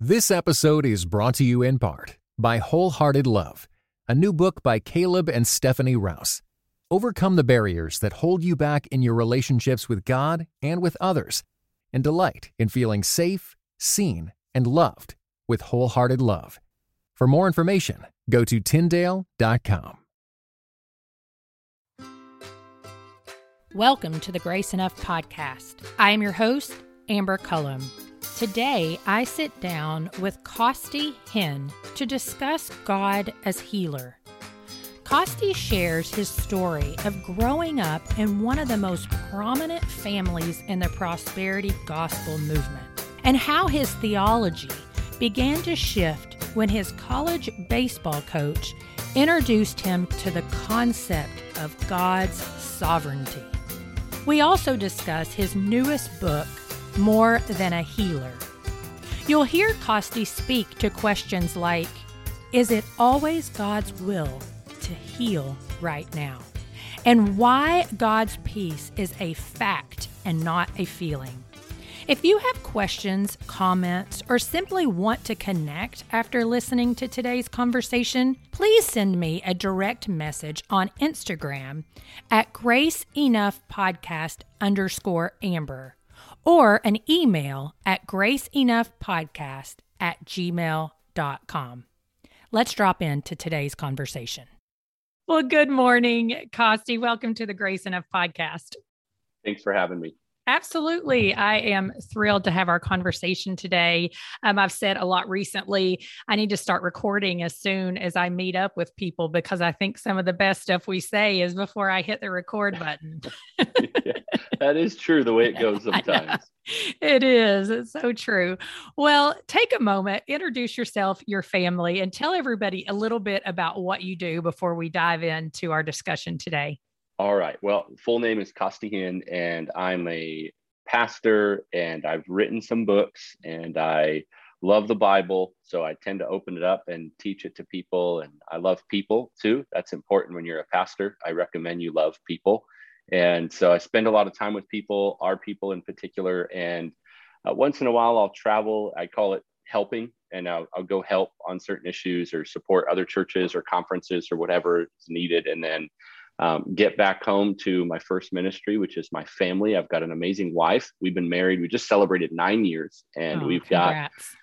This episode is brought to you in part by Wholehearted Love, a new book by Caleb and Stephanie Rouse. Overcome the barriers that hold you back in your relationships with God and with others, and delight in feeling safe, seen, and loved with Wholehearted Love. For more information, go to Tyndale.com. Welcome to the Grace Enough podcast. I am your host, Amber Cullum. Today, I sit down with Costi Hinn to discuss God as healer. Costi shares his story of growing up in one of the most prominent families in the prosperity gospel movement and how his theology began to shift when his college baseball coach introduced him to the concept of God's sovereignty. We also discuss his newest book, more than a healer. You'll hear Costi speak to questions like Is it always God's will to heal right now? And why God's peace is a fact and not a feeling. If you have questions, comments, or simply want to connect after listening to today's conversation, please send me a direct message on Instagram at Grace Enough Podcast underscore Amber or an email at graceenoughpodcast at gmail.com. Let's drop into today's conversation. Well, good morning, Costi. Welcome to the Grace Enough podcast. Thanks for having me. Absolutely. I am thrilled to have our conversation today. Um, I've said a lot recently, I need to start recording as soon as I meet up with people because I think some of the best stuff we say is before I hit the record button. that is true, the way it goes sometimes. It is. It's so true. Well, take a moment, introduce yourself, your family, and tell everybody a little bit about what you do before we dive into our discussion today. All right. Well, full name is Costi Hinn, and I'm a pastor, and I've written some books, and I love the Bible. So I tend to open it up and teach it to people. And I love people too. That's important when you're a pastor. I recommend you love people. And so I spend a lot of time with people, our people in particular. And uh, once in a while, I'll travel. I call it helping, and I'll, I'll go help on certain issues or support other churches or conferences or whatever is needed. And then um, get back home to my first ministry, which is my family. I've got an amazing wife. We've been married. We just celebrated nine years, and oh, we've congrats. got.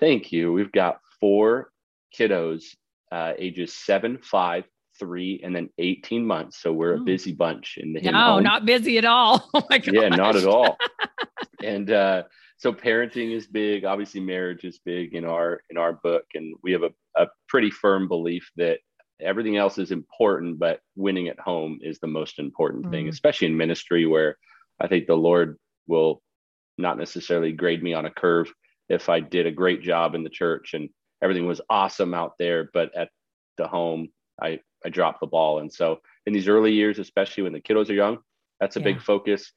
Thank you. We've got four kiddos, uh, ages seven, five, three, and then eighteen months. So we're oh. a busy bunch in the. No, home. not busy at all. Oh my. Yeah, not at all. and uh, so parenting is big. Obviously, marriage is big in our in our book, and we have a, a pretty firm belief that everything else is important, but winning at home is the most important mm. thing, especially in ministry where I think the Lord will not necessarily grade me on a curve if I did a great job in the church and everything was awesome out there, but at the home, I, I dropped the ball. And so in these early years, especially when the kiddos are young, that's a yeah. big focus.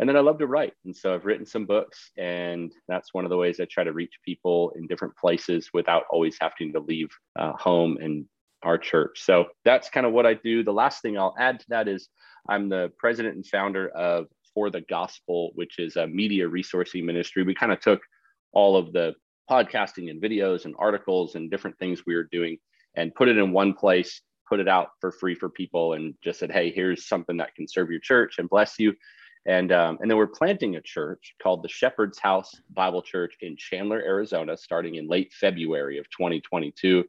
And then I love to write. And so I've written some books, and that's one of the ways I try to reach people in different places without always having to leave uh, home and our church. So that's kind of what I do. The last thing I'll add to that is I'm the president and founder of For the Gospel, which is a media resourcing ministry. We kind of took all of the podcasting and videos and articles and different things we were doing and put it in one place, put it out for free for people, and just said, hey, here's something that can serve your church and bless you. And, um, and then we're planting a church called the Shepherd's House Bible Church in Chandler, Arizona, starting in late February of 2022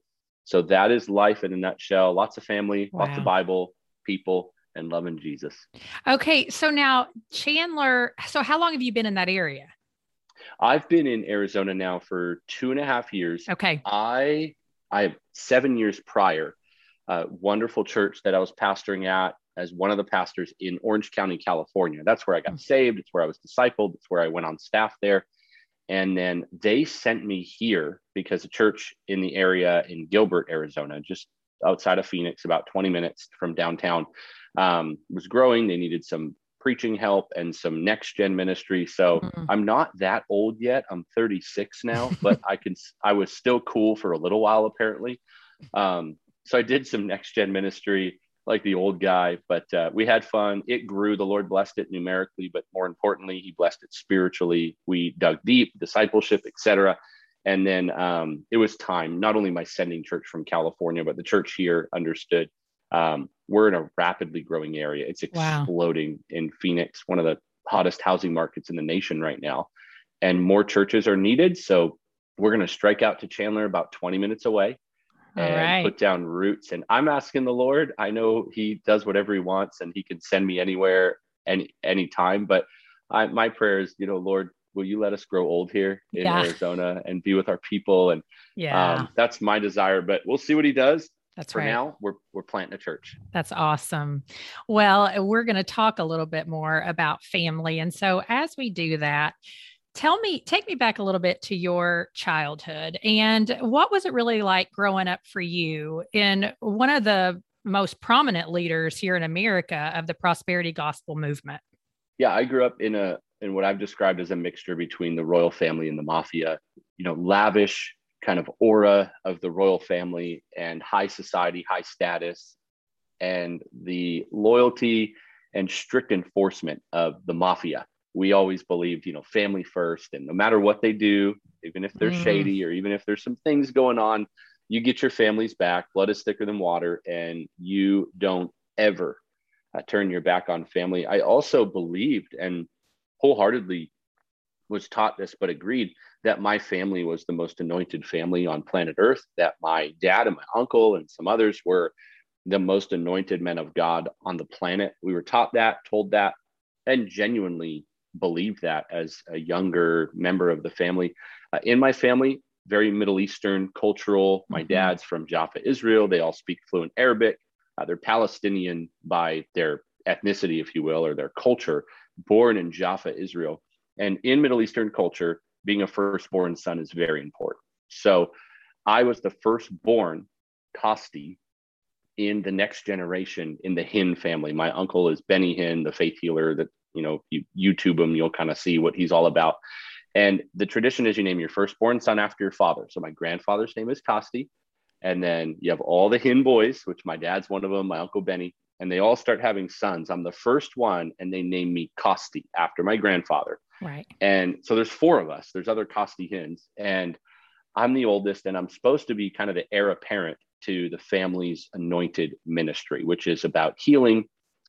so that is life in a nutshell. Lots of family, wow. lots of Bible, people, and loving Jesus. Okay. So now, Chandler, so how long have you been in that area? I've been in Arizona now for two and a half years. Okay. I I have seven years prior, uh, wonderful church that I was pastoring at as one of the pastors in Orange County, California. That's where I got mm-hmm. saved. It's where I was discipled. It's where I went on staff there. And then they sent me here because a church in the area in Gilbert, Arizona, just outside of Phoenix, about 20 minutes from downtown, um, was growing. They needed some preaching help and some next gen ministry. So mm-hmm. I'm not that old yet. I'm 36 now, but I can, I was still cool for a little while apparently. Um, so I did some next gen ministry like the old guy, but uh, we had fun. It grew. The Lord blessed it numerically, but more importantly, He blessed it spiritually. We dug deep, discipleship, etc. And then um, it was time, not only my sending church from California, but the church here understood um, we're in a rapidly growing area. It's exploding wow. in Phoenix, one of the hottest housing markets in the nation right now. And more churches are needed. So we're going to strike out to Chandler about 20 minutes away and right. put down roots. And I'm asking the Lord, I know he does whatever he wants and he can send me anywhere any anytime. But I, my prayer is, you know, Lord, will you let us grow old here in yeah. Arizona and be with our people? And yeah, um, that's my desire. But we'll see what he does. That's For right. now, we're we're planting a church. That's awesome. Well, we're going to talk a little bit more about family, and so as we do that, tell me, take me back a little bit to your childhood, and what was it really like growing up for you in one of the most prominent leaders here in America of the prosperity gospel movement? Yeah, I grew up in a in what I've described as a mixture between the royal family and the mafia. You know, lavish kind of aura of the royal family and high society, high status, and the loyalty and strict enforcement of the mafia. We always believed, you know, family first, and no matter what they do, even if they're mm. shady or even if there's some things going on, you get your families back. Blood is thicker than water, and you don't ever uh, turn your back on family. I also believed and wholeheartedly was taught this, but agreed that my family was the most anointed family on planet Earth, that my dad and my uncle and some others were the most anointed men of God on the planet. We were taught that, told that, and genuinely believed that as a younger member of the family. Uh, in my family, very Middle Eastern cultural. My mm-hmm. dad's from Jaffa, Israel. They all speak fluent Arabic. Uh, they're Palestinian by their ethnicity, if you will, or their culture, born in Jaffa, Israel. And in Middle Eastern culture, being a firstborn son is very important. So I was the firstborn Costi in the next generation in the Hinn family. My uncle is Benny Hinn, the faith healer that, you know, you YouTube him, you'll kind of see what he's all about. And the tradition is you name your firstborn son after your father. So my grandfather's name is Costi. And then you have all the Hinn boys, which my dad's one of them, my uncle Benny, and they all start having sons. I'm the first one, and they name me Costi after my grandfather. Right. And so there's four of us. There's other Costi Hinns, and I'm the oldest, and I'm supposed to be kind of the heir apparent to the family's anointed ministry, which is about healing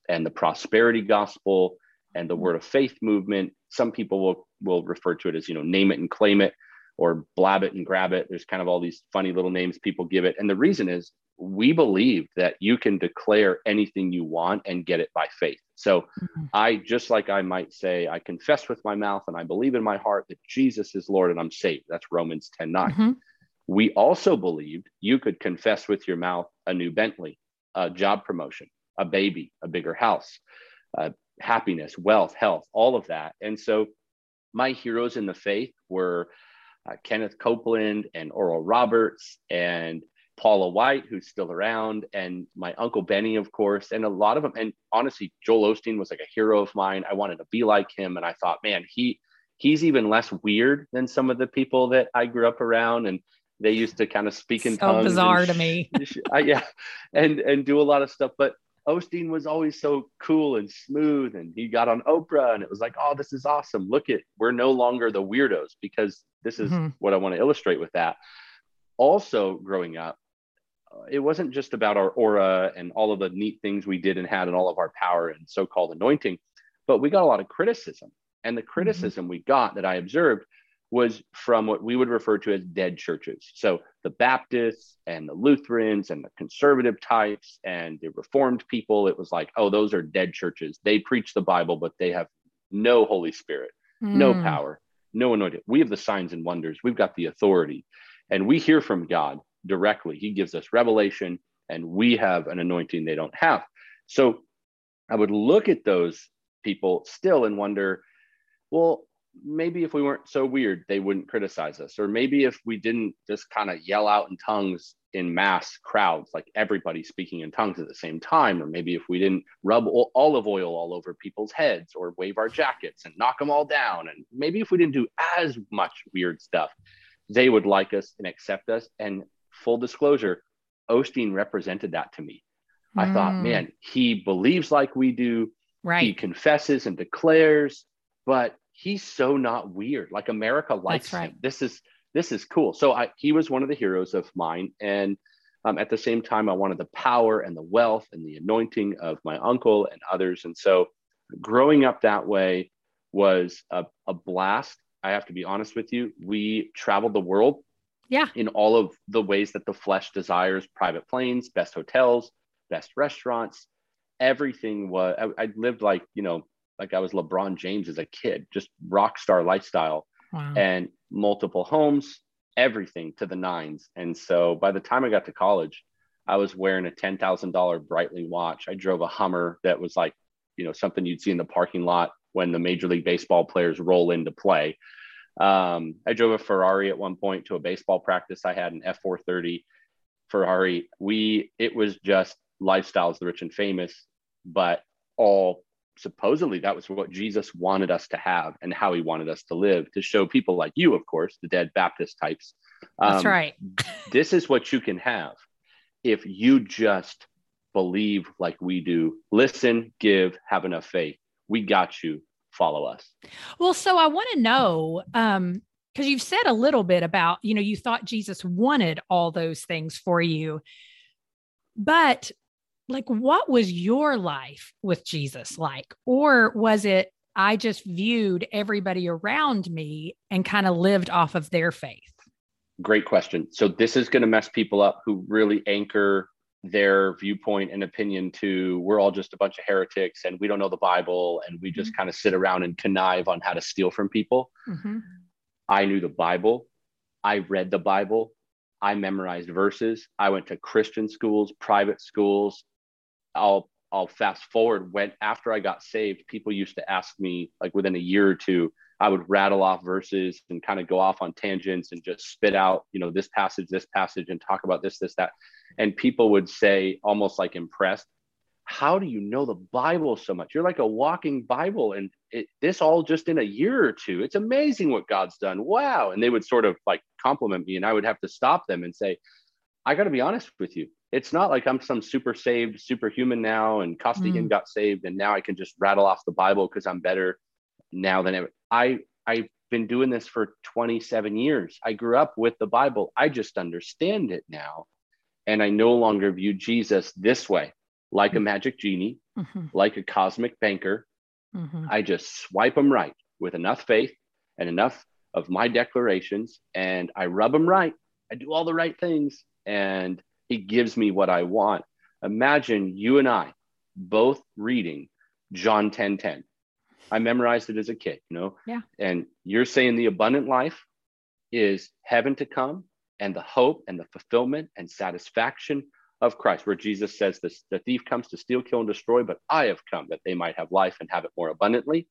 and the prosperity gospel and the word of faith movement. Some people will will refer to it as you know name it and claim it or blab it and grab it. There's kind of all these funny little names people give it, and the reason is we believe that you can declare anything you want and get it by faith. So mm-hmm. I just like I might say, I confess with my mouth and I believe in my heart that Jesus is Lord and I'm saved. That's Romans 10 9. Mm-hmm. We also believed you could confess with your mouth a new Bentley, a job promotion, a baby, a bigger house, uh, happiness, wealth, health, all of that. And so my heroes in the faith were uh, Kenneth Copeland and Oral Roberts and Paula White, who's still around, and my uncle Benny, of course, and a lot of them. And honestly, Joel Osteen was like a hero of mine. I wanted to be like him, and I thought, man, he he's even less weird than some of the people that I grew up around, and they used to kind of speak in so tongues. bizarre to me. I, yeah, and and do a lot of stuff, but. Osteen was always so cool and smooth, and he got on Oprah, and it was like, oh, this is awesome. Look at, we're no longer the weirdos because this is mm-hmm. what I want to illustrate with that. Also, growing up, it wasn't just about our aura and all of the neat things we did and had and all of our power and so-called anointing but we got a lot of criticism and the mm-hmm. criticism mm-hmm. we got that i observed was from what we would refer to as dead churches so the baptists and the lutherans and the conservative types and the reformed people it was like oh those are dead churches they preach the bible but they have no holy spirit mm. no power no anointing we have the signs and wonders we've got the authority and we hear from god directly. He gives us revelation, and we have an anointing they don't have. So I would look at those people still and wonder, well, maybe if we weren't so weird, they wouldn't criticize us. Or maybe if we didn't just kind of yell out in tongues in mass crowds, like everybody speaking in tongues at the same time, or maybe if we didn't rub olive oil all over people's heads or wave our jackets and knock them all down, and maybe if we didn't do as much weird stuff, they would like us and accept us. And full disclosure, Osteen represented that to me. I mm. thought, man, he believes like we do. Right. He confesses and declares, but he's so not weird. Like America likes right. him. This is this is cool. So I, he was one of the heroes of mine. And um, at the same time, I wanted the power and the wealth and the anointing of my uncle and others. And so growing up that way was a, a blast. I have to be honest with you. We traveled the world yeah. In all of the ways that the flesh desires private planes, best hotels, best restaurants, everything was, I, I, lived like, you know, like I was LeBron James as a kid, just rock star lifestyle wow. and multiple homes, everything to the nines. And so by the time I got to college, I was wearing a $10,000 Breitling watch. I drove a Hummer that was like, you know, something you'd see in the parking lot when the Major League Baseball players roll into play. Um, I drove a Ferrari at one point to a baseball practice. I had an F430 Ferrari. We it was just lifestyles, the rich and famous, but all supposedly that was what Jesus wanted us to have and how he wanted us to live to show people like you, of course, the dead Baptist types. Um, That's right. this is what you can have if you just believe like we do, listen, give, have enough faith. We got you follow us. Well, so I want to know um because you've said a little bit about, you know, you thought Jesus wanted all those things for you. But like what was your life with Jesus like? Or was it I just viewed everybody around me and kind of lived off of their faith? Great question. So this is going to mess people up who really anchor their viewpoint and opinion to we're all just a bunch of heretics and we don't know the Bible and we just mm-hmm. kind of sit around and connive on how to steal from people. Mm-hmm. I knew the Bible. I read the Bible. I memorized verses. I went to Christian schools, private schools. I'll I'll fast forward when after I got saved, people used to ask me like within a year or two, I would rattle off verses and kind of go off on tangents and just spit out, you know, this passage, this passage, and talk about this, this, that. And people would say, almost like impressed, how do you know the Bible so much? You're like a walking Bible, and it, this all just in a year or two. It's amazing what God's done. Wow. And they would sort of like compliment me, and I would have to stop them and say, I got to be honest with you. It's not like I'm some super saved superhuman now, and Costi Hinn mm. got saved, and now I can just rattle off the Bible because I'm better now than ever. I I've been doing this for 27 years. I grew up with the Bible. I just understand it now. And I no longer view Jesus this way, like a mm-hmm. magic genie, mm-hmm. like a cosmic banker. Mm-hmm. I just swipe them right with enough faith and enough of my declarations, and I rub them right. I do all the right things, and he gives me what I want. Imagine you and I both reading John 10 10. I memorized it as a kid, you know? Yeah. And you're saying the abundant life is heaven to come and the hope and the fulfillment and satisfaction of Christ, where Jesus says this the thief comes to steal, kill, and destroy, but I have come that they might have life and have it more abundantly.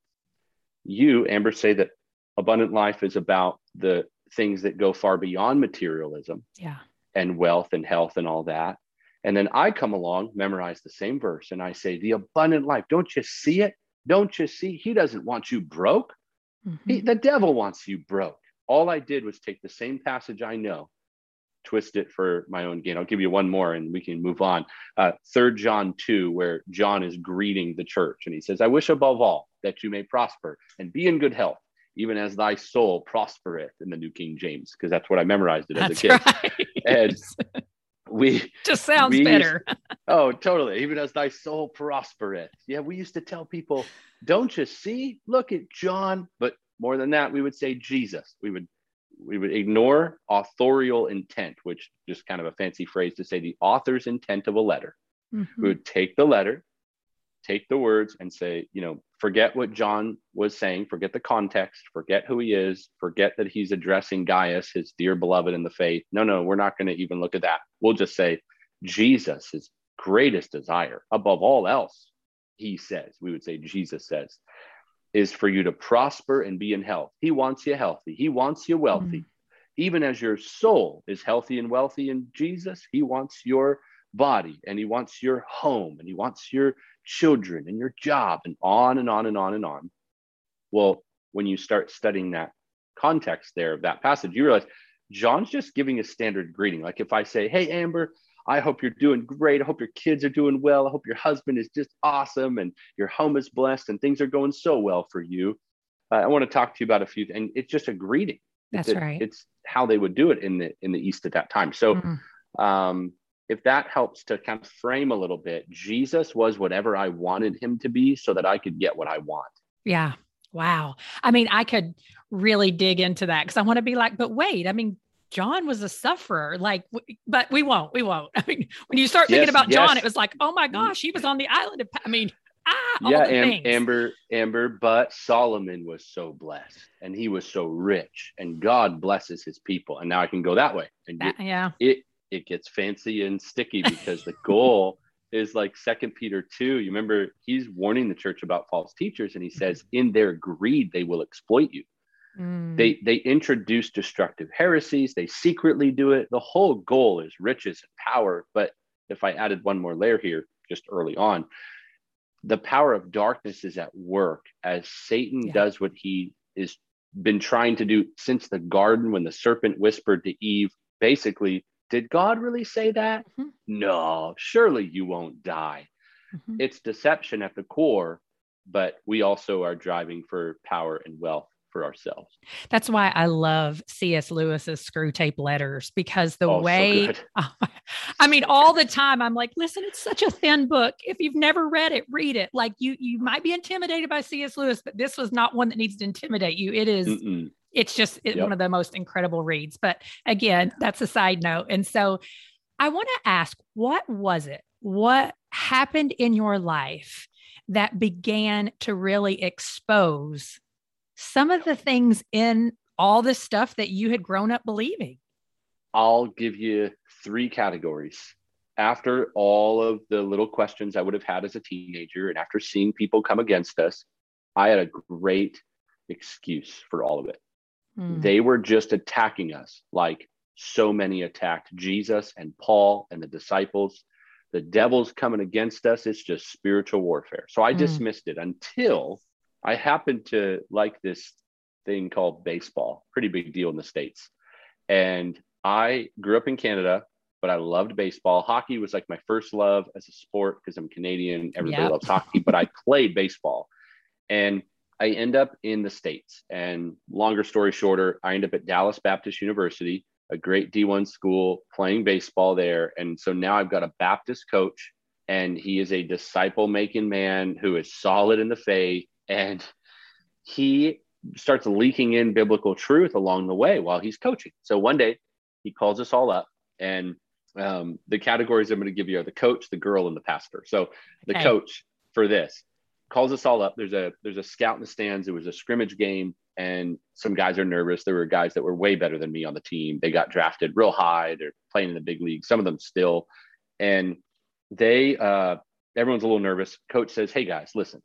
You, Amber, say that abundant life is about the things that go far beyond materialism yeah. And wealth and health and all that. And then I come along, memorize the same verse, and I say, The abundant life, don't you see it? Don't you see? He doesn't want you broke. Mm-hmm. He, the devil wants you broke. All I did was take the same passage I know, twist it for my own gain. I'll give you one more and we can move on. Uh, Third John 2, where John is greeting the church and he says, I wish above all that you may prosper and be in good health, even as thy soul prospereth in the New King James, because that's what I memorized it as that's a kid. Right. And we just sounds we better. Used, oh, totally. Even as thy soul prospereth. Yeah, we used to tell people, don't you see? Look at John. But more than that, we would say Jesus. We would we would ignore authorial intent, which just kind of a fancy phrase to say the author's intent of a letter. Mm-hmm. We would take the letter, take the words and say, you know, forget what John was saying, forget the context, forget who he is, forget that he's addressing Gaius, his dear beloved in the faith. No, no, we're not going to even look at that. We'll just say Jesus, his greatest desire above all else, he says, we would say Jesus says, is for you to prosper and be in health. He wants you healthy, he wants you wealthy. Mm. Even as your soul is healthy and wealthy in Jesus, he wants your body and he wants your home and he wants your children and your job and on and on and on and on. Well, when you start studying that context there of that passage, you realize John's just giving a standard greeting. Like if I say, Hey, Amber, I hope you're doing great. I hope your kids are doing well. I hope your husband is just awesome and your home is blessed and things are going so well for you. Uh, I want to talk to you about a few, and it's just a greeting. That's it's, right. It's how they would do it in the in the East at that time. So mm-hmm. um, if that helps to kind of frame a little bit, Jesus was whatever I wanted him to be so that I could get what I want. Yeah. Wow. I mean, I could really dig into that because I want to be like, but wait, I mean, John was a sufferer. Like, but we won't, we won't. I mean, when you start thinking yes, about yes. John, it was like, oh my gosh, he was on the island of, I mean, ah, yeah, Am- Amber, Amber, but Solomon was so blessed and he was so rich and God blesses his people. And now I can go that way. And that, yeah, it, it gets fancy and sticky because the goal is like second Peter 2. You remember he's warning the church about false teachers and he says, in their greed, they will exploit you. Mm. They they introduce destructive heresies. They secretly do it. The whole goal is riches and power. But if I added one more layer here, just early on, the power of darkness is at work as Satan yeah. does what he is been trying to do since the garden when the serpent whispered to Eve, basically, did God really say that? Mm-hmm. No, surely you won't die. Mm-hmm. It's deception at the core, but we also are driving for power and wealth for ourselves. That's why I love C.S. Lewis's Screwtape Letters because the oh, way, so I mean, all the time I'm like, listen, it's such a thin book. If you've never read it, read it. Like you, you might be intimidated by C.S. Lewis, but this was not one that needs to intimidate you. It is, it's just yep. one of the most incredible reads. But again, that's a side note. And so I want to ask, what was it? What happened in your life that began to really expose some of the things in all this stuff that you had grown up believing? I'll give you three categories. After all of the little questions I would have had as a teenager, and after seeing people come against us, I had a great excuse for all of it. Mm. They were just attacking us like so many attacked Jesus and Paul and the disciples. The devil's coming against us. It's just spiritual warfare. So I mm. dismissed it until I happened to like this thing called baseball, pretty big deal in the States. And I grew up in Canada, but I loved baseball. Hockey was like my first love as a sport because I'm Canadian. Everybody yep. loves hockey, but I played baseball. And I end up in the States. And longer story shorter, I end up at Dallas Baptist University, a great D1 school, playing baseball there. And so now I've got a Baptist coach, and he is a disciple making man who is solid in the faith and he starts leaking in biblical truth along the way while he's coaching. So one day he calls us all up, and um, the categories I'm going to give you are the coach, the girl, and the pastor. So the okay. coach for this calls us all up. There's a there's a scout in the stands. It was a scrimmage game, and some guys are nervous. There were guys that were way better than me on the team. They got drafted real high. They're playing in the big league. Some of them still, and they uh, everyone's a little nervous. Coach says, "Hey guys, listen.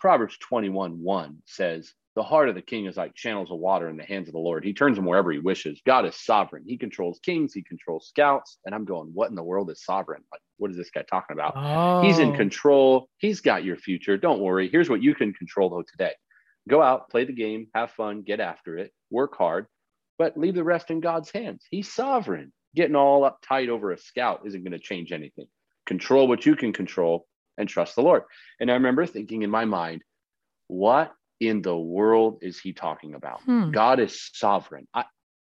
Proverbs 21 1 says, The heart of the king is like channels of water in the hands of the Lord. He turns them wherever he wishes. God is sovereign. He controls kings, he controls scouts. And I'm going, What in the world is sovereign? Like, what is this guy talking about? Oh. He's in control. He's got your future. Don't worry. Here's what you can control, though, today go out, play the game, have fun, get after it, work hard, but leave the rest in God's hands. He's sovereign. Getting all uptight over a scout isn't going to change anything. Control what you can control and trust the Lord. And I remember thinking in my mind, what in the world is he talking about? Hmm. God is sovereign. I,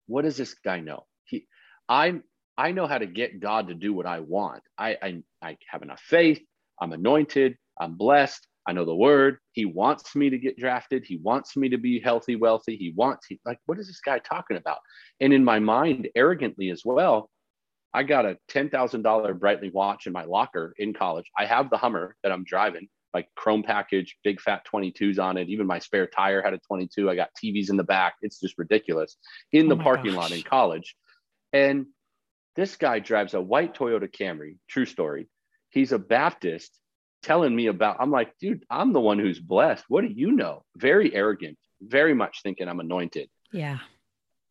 what does this guy know? He, I'm, I know how to get God to do what I want. I, I, I have enough faith. I'm anointed. I'm blessed. I know the word. He wants me to get drafted. He wants me to be healthy, wealthy. He wants, he, like, what is this guy talking about? And in my mind, arrogantly as well, I got a $10,000 Breitling watch in my locker in college. I have the Hummer that I'm driving, like chrome package, big fat 22s on it. Even my spare tire had a 22. I got TVs in the back. It's just ridiculous in oh the oh parking gosh. lot in college. And this guy drives a white Toyota Camry, true story. He's a Baptist telling me about, I'm like, dude, I'm the one who's blessed. What do you know? Very arrogant, very much thinking I'm anointed. Yeah.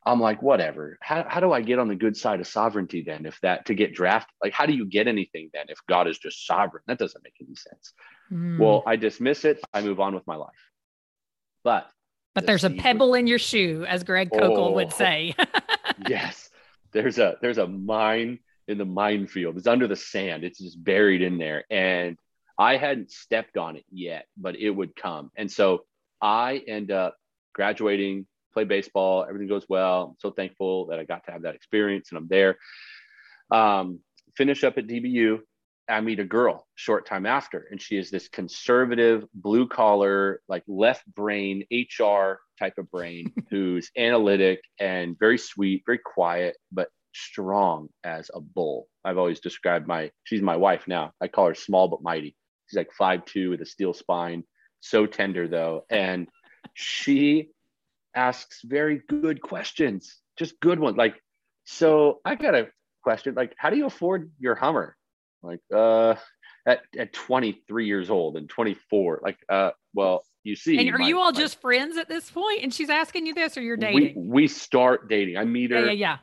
I'm like, whatever. How, how do I get on the good side of sovereignty then? If that to get drafted, like, how do you get anything then if God is just sovereign? That doesn't make any sense. Mm. Well, I dismiss it. I move on with my life. But, but the there's a pebble in your shoe, as Greg Koukl oh, would say. yes, there's a there's a mine in the minefield. It's under the sand. It's just buried in there, and I hadn't stepped on it yet, but it would come. And so I end up graduating play baseball. Everything goes well. I'm so thankful that I got to have that experience and I'm there. Um, finish up at DBU. I meet a girl short time after, and she is this conservative, blue collar, like left brain HR type of brain who's analytic and very sweet, very quiet, but strong as a bull. I've always described my, she's my wife now. I call her small but mighty. She's like five two with a steel spine, so tender though. And she asks very good questions, just good ones. Like, so I got a question, like, how do you afford your Hummer? Like, uh, at, at 23 years old and 24, like, uh, well, you see. And are my, you all my, just friends at this point? And she's asking you this, or you're dating? We, we start dating. I meet her. Yeah, yeah,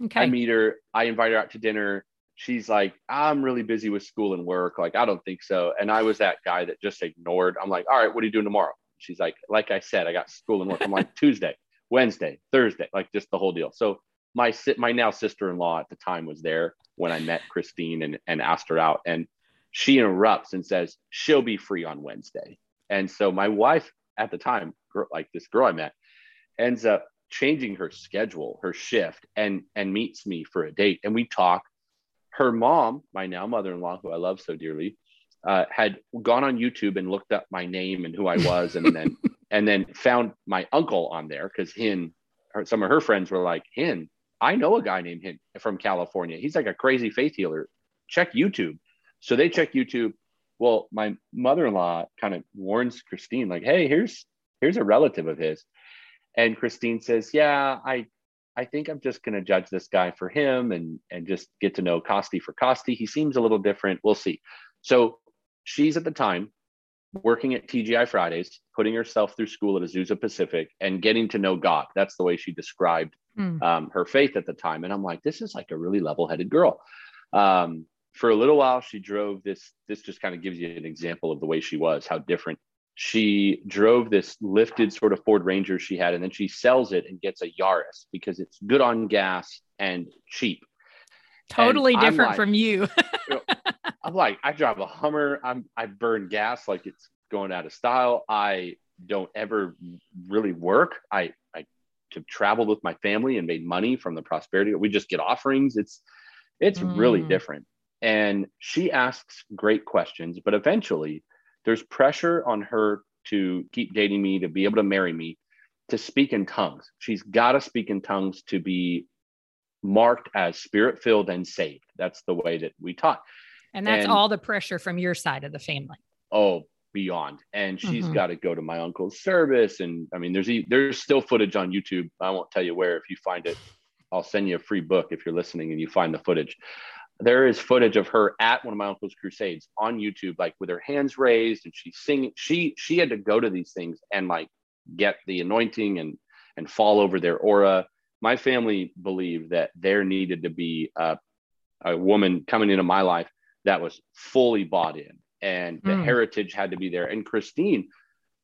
yeah. Okay. I meet her. I invite her out to dinner. She's like, I'm really busy with school and work. Like, I don't think so. And I was that guy that just ignored. I'm like, all right, what are you doing tomorrow? She's like, like I said, I got school and work. I'm like, Tuesday, Wednesday, Thursday, like just the whole deal. So my my now sister-in-law at the time was there when I met Christine and, and asked her out. And she interrupts and says, she'll be free on Wednesday. And so my wife at the time, like this girl I met, ends up changing her schedule, her shift, and and meets me for a date. And we talk. Her mom, my now mother-in-law, who I love so dearly, uh, had gone on YouTube and looked up my name and who I was, and then and then found my uncle on there because Hinn, some of her friends were like, Hinn, I know a guy named him from California. He's like a crazy faith healer. Check YouTube. So they check YouTube. Well, my mother-in-law kind of warns Christine, like, hey, here's here's a relative of his. And Christine says, Yeah, I I think I'm just gonna judge this guy for him and and just get to know Costi for Costi. He seems a little different. We'll see. So she's at the time working at TGI Fridays, putting herself through school at Azusa Pacific and getting to know God. That's the way she described mm. um, her faith at the time. And I'm like, this is like a really level headed girl. Um, for a little while, she drove this. This just kind of gives you an example of the way she was, how different. She drove this lifted sort of Ford Ranger she had, and then she sells it and gets a Yaris because it's good on gas and cheap. Totally and different like, from you. I'm like, I drive a Hummer. I'm I burn gas like it's going out of style. I don't ever really work. I I to travel with my family and made money from the prosperity. We just get offerings. It's it's mm. really different. And she asks great questions, but eventually there's pressure on her to keep dating me, to be able to marry me, to speak in tongues. She's got to speak in tongues to be marked as spirit filled and saved. That's the way that we taught. And that's and, all the pressure from your side of the family. Oh, beyond. And she's mm-hmm. got to go to my uncle's service. And I mean, there's there's still footage on YouTube. I won't tell you where. If you find it, I'll send you a free book if you're listening and you find the footage. There is footage of her at one of my uncle's crusades on YouTube, like with her hands raised and she's singing. She she had to go to these things and like get the anointing and and fall over their aura. My family believed that there needed to be a, a woman coming into my life that was fully bought in and the mm. heritage had to be there. And Christine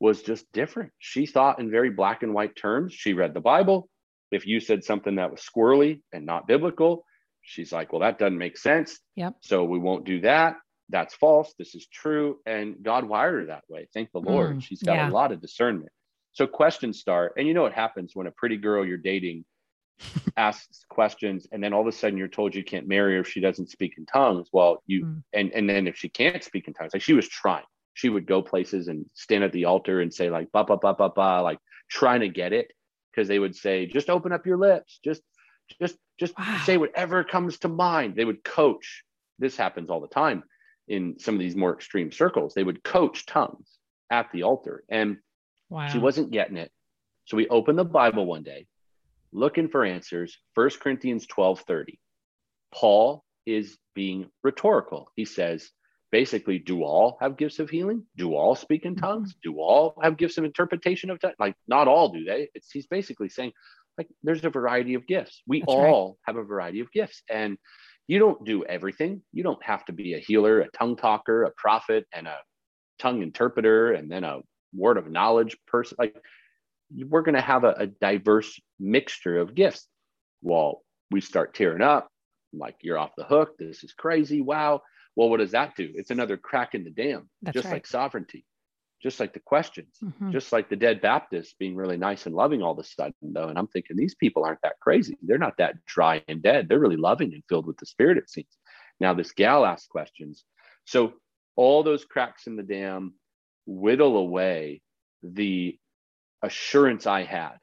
was just different. She thought in very black and white terms. She read the Bible. If you said something that was squirrely and not biblical, she's like, well, that doesn't make sense. Yep. So we won't do that. That's false. This is true. And God wired her that way. Thank the Lord. Mm, she's got yeah. a lot of discernment. So questions start. And you know what happens when a pretty girl you're dating asks questions and then all of a sudden you're told you can't marry her if she doesn't speak in tongues. Well you mm. and and then if she can't speak in tongues like she was trying. She would go places and stand at the altar and say like ba ba ba ba ba like trying to get it because they would say just open up your lips. Just just just wow. say whatever comes to mind. They would coach. This happens all the time in some of these more extreme circles. They would coach tongues at the altar and wow. she wasn't getting it. So we opened the bible one day looking for answers. 1 Corinthians 12 30. Paul is being rhetorical. He says, basically, do all have gifts of healing? Do all speak in mm-hmm. tongues? Do all have gifts of interpretation of tongues? Like, not all do they? It's, he's basically saying, like, there's a variety of gifts. We That's all right. have a variety of gifts. And you don't do everything. You don't have to be a healer, a tongue talker, a prophet, and a tongue interpreter, and then a word of knowledge person. Like, we're going to have a, a, diverse mixture of gifts. Well, we start tearing up, like you're off the hook. This is crazy. Wow. Well, what does that do? It's another crack in the dam, That's just right. like sovereignty. just like the questions, mm-hmm. just like the dead Baptists being really nice and loving all of a sudden, though. And I'm thinking these people aren't that crazy. They're not that dry and dead. They're really loving and filled with the Spirit, it seems. Now, this gal asks questions. So all those cracks in the dam whittle away the assurance I had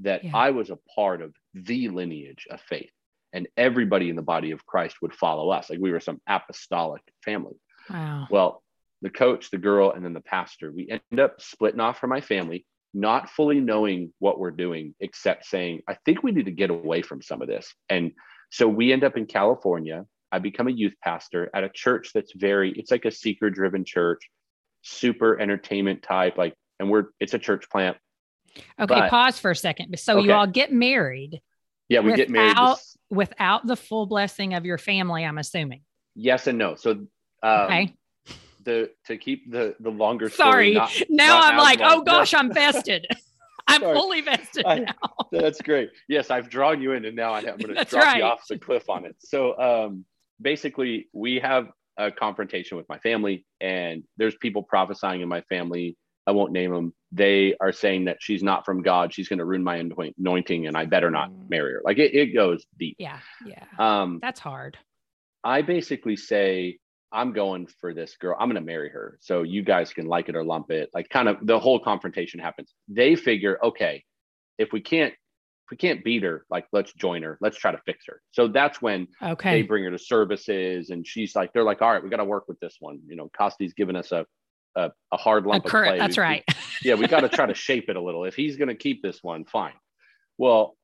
that yeah. I was a part of the lineage of faith and everybody in the body of Christ would follow us. Like we were some apostolic family. Wow. Well, the coach, the girl, and then the pastor, we end up splitting off from my family, not fully knowing what we're doing, except saying, I think we need to get away from some of this. And so we end up in California. I become a youth pastor at a church that's very, it's like a seeker driven church, super entertainment type, like, and we're, it's a church plant. Okay, but, pause for a second. So okay. you all get married. Yeah, we without, get married this, without the full blessing of your family, I'm assuming. Yes and no. So um, okay the to keep the the longer sorry not, now not i'm like long. oh gosh i'm vested i'm sorry. fully vested I, now that's great yes i've drawn you in and now i'm going to drop right. you off the cliff on it so um basically we have a confrontation with my family and there's people prophesying in my family i won't name them they are saying that she's not from god she's going to ruin my anointing and i better not mm. marry her like it, it goes deep yeah yeah um that's hard i basically say I'm going for this girl. I'm going to marry her. So you guys can like it or lump it. Like kind of the whole confrontation happens. They figure, okay, if we can't if we can't beat her, like let's join her. Let's try to fix her. So that's when okay. they bring her to services and she's like, they're like, all right, we got to work with this one. You know, Costi's giving us a a, a hard lump a cur- of clay. That's right. Yeah, we got to try to shape it a little. If he's going to keep this one, fine. Well,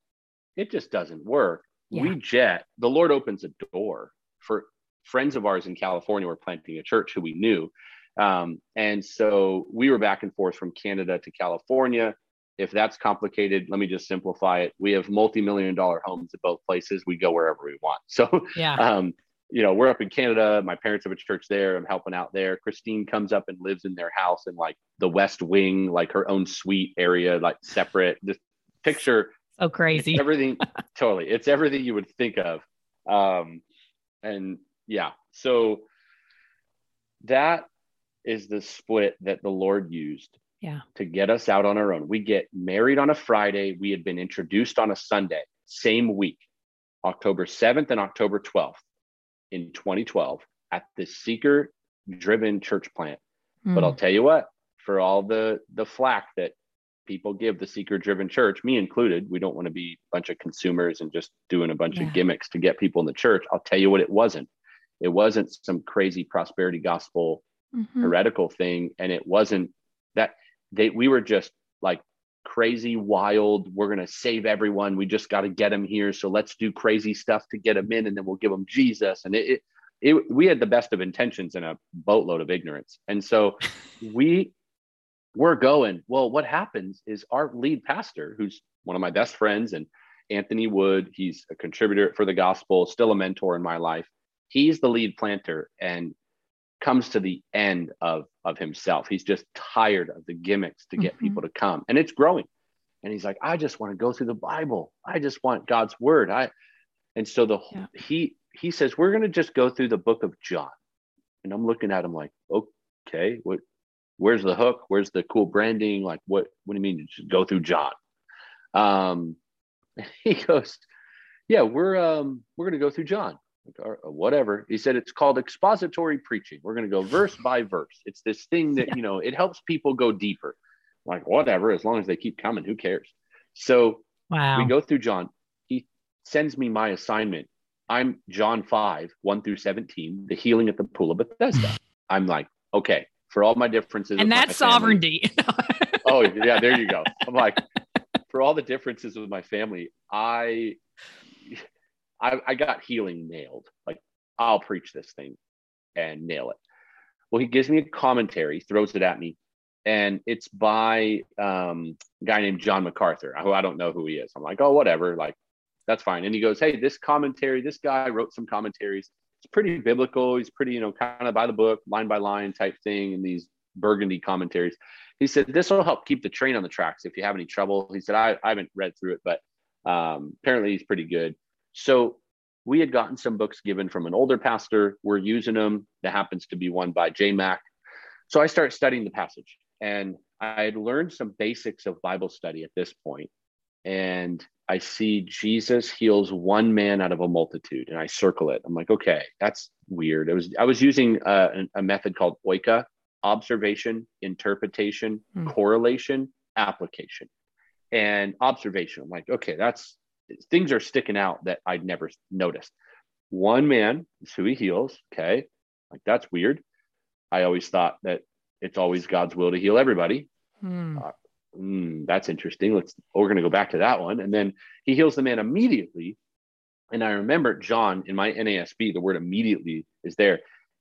it just doesn't work. Yeah. We jet. The Lord opens a door for friends of ours in California were planting a church who we knew. Um, and so we were back and forth from Canada to California. If that's complicated, let me just simplify it. We have multi-million dollar homes at both places. We go wherever we want. So, yeah. um, you know, we're up in Canada. My parents have a church there. I'm helping out there. Christine comes up and lives in their house in like the West Wing, like her own suite area, like separate. Just picture so crazy. Everything totally. It's everything you would think of. Um, and yeah. So that is the split that the Lord used yeah. to get us out on our own. We get married on a Friday. We had been introduced on a Sunday, same week, October 7th and October 12th in 2012 at the seeker driven church plant. Mm. But I'll tell you what, for all the the flack that people give the seeker driven church, me included, we don't want to be a bunch of consumers and just doing a bunch yeah. of gimmicks to get people in the church. I'll tell you what it wasn't. It wasn't some crazy prosperity gospel mm-hmm. heretical thing. And it wasn't that they, we were just like crazy, wild. We're going to save everyone. We just got to get them here. So let's do crazy stuff to get them in and then we'll give them Jesus. And it, it, it we had the best of intentions and a boatload of ignorance. And so we, we're going, well, what happens is our lead pastor, who's one of my best friends and Anthony Wood, he's a contributor for the gospel, still a mentor in my life he's the lead planter and comes to the end of of himself. He's just tired of the gimmicks to get mm-hmm. people to come. And it's growing. And he's like i just want to go through the bible. I just want god's word. I and so the yeah. he he says we're going to just go through the book of john. And i'm looking at him like okay what where's the hook? Where's the cool branding? Like what what do you mean just go through john? Um he goes yeah we're um we're going to go through john or whatever. He said it's called expository preaching. We're going to go verse by verse. It's this thing that, yeah. you know, it helps people go deeper. Like, whatever, as long as they keep coming, who cares? So wow. we go through John. He sends me my assignment. I'm John 5, 1 through 17, the healing at the pool of Bethesda. I'm like, okay, for all my differences. And that's sovereignty. oh, yeah, there you go. I'm like, for all the differences with my family, I I, I got healing nailed. Like I'll preach this thing and nail it. Well, he gives me a commentary, throws it at me, and it's by um, a guy named John MacArthur, who I don't know who he is. I'm like, oh, whatever, like that's fine. And he goes, hey, this commentary, this guy wrote some commentaries. It's pretty biblical. He's pretty, you know, kind of by the book, line by line type thing, in these burgundy commentaries. He said this will help keep the train on the tracks if you have any trouble. He said I, I haven't read through it, but um, apparently he's pretty good. So we had gotten some books given from an older pastor. We're using them. That happens to be one by J Mac. So I start studying the passage And I had learned some basics of Bible study at this point, and I see Jesus heals one man out of a multitude, and I circle it. I'm like, okay, that's weird. It was I was using a, a method called OICA: observation, interpretation, mm. correlation, application. And observation. I'm like, okay, that's things are sticking out that I'd never noticed. One man is who he heals. Okay, like that's weird. I always thought that it's always God's will to heal everybody. Hmm. Uh, mm, that's interesting. Let's, we're going to go back to that one. And then he heals the man immediately. And I remember John in my NASB, the word immediately is there.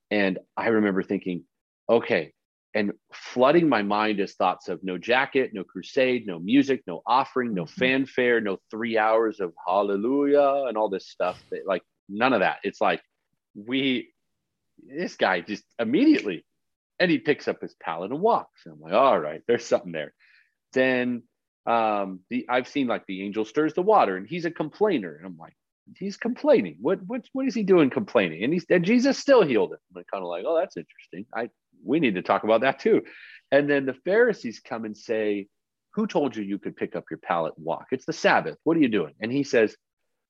And I remember thinking, okay, and flooding my mind is thoughts of no jacket, no crusade, no music, no offering, no mm-hmm. fanfare, no three hours of hallelujah and all this stuff. That, like none of that. It's like we, this guy just immediately and he picks up his pallet and walks. And I'm like, all right, there's something there. Then um, the I've seen like the angel stirs the water, and he's a complainer, and I'm like, he's complaining. What what what is he doing complaining? And he's and Jesus still healed him. I'm kind of like, oh, that's interesting. I we need to talk about that too. And then the Pharisees come and say, Who told you you could pick up your pallet and walk? It's the Sabbath. What are you doing? And he says,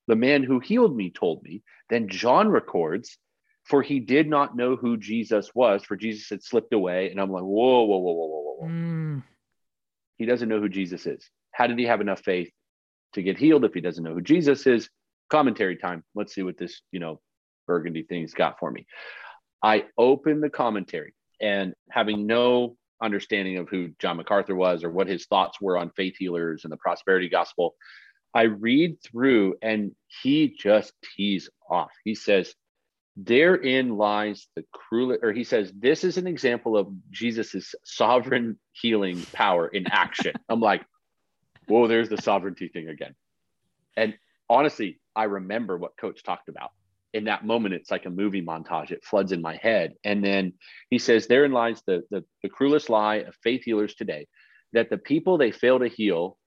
The man who healed me told me. Then John records for he did not know who Jesus was, for Jesus had slipped away. And I'm like, whoa, whoa, whoa, whoa, whoa, whoa. Mm. He doesn't know who Jesus is. How did he have enough faith to get healed if he doesn't know who Jesus is? Commentary time. Let's see what this, you know, burgundy thing's got for me. I open the commentary and having no understanding of who John MacArthur was or what his thoughts were on faith healers and the prosperity gospel, I read through and he just tees off. He says, therein lies the cruel or he says this is an example of jesus's sovereign healing power in action i'm like whoa there's the sovereignty thing again and honestly i remember what coach talked about in that moment it's like a movie montage it floods in my head and then he says therein lies the, the, the cruelest lie of faith healers today that the people they fail to heal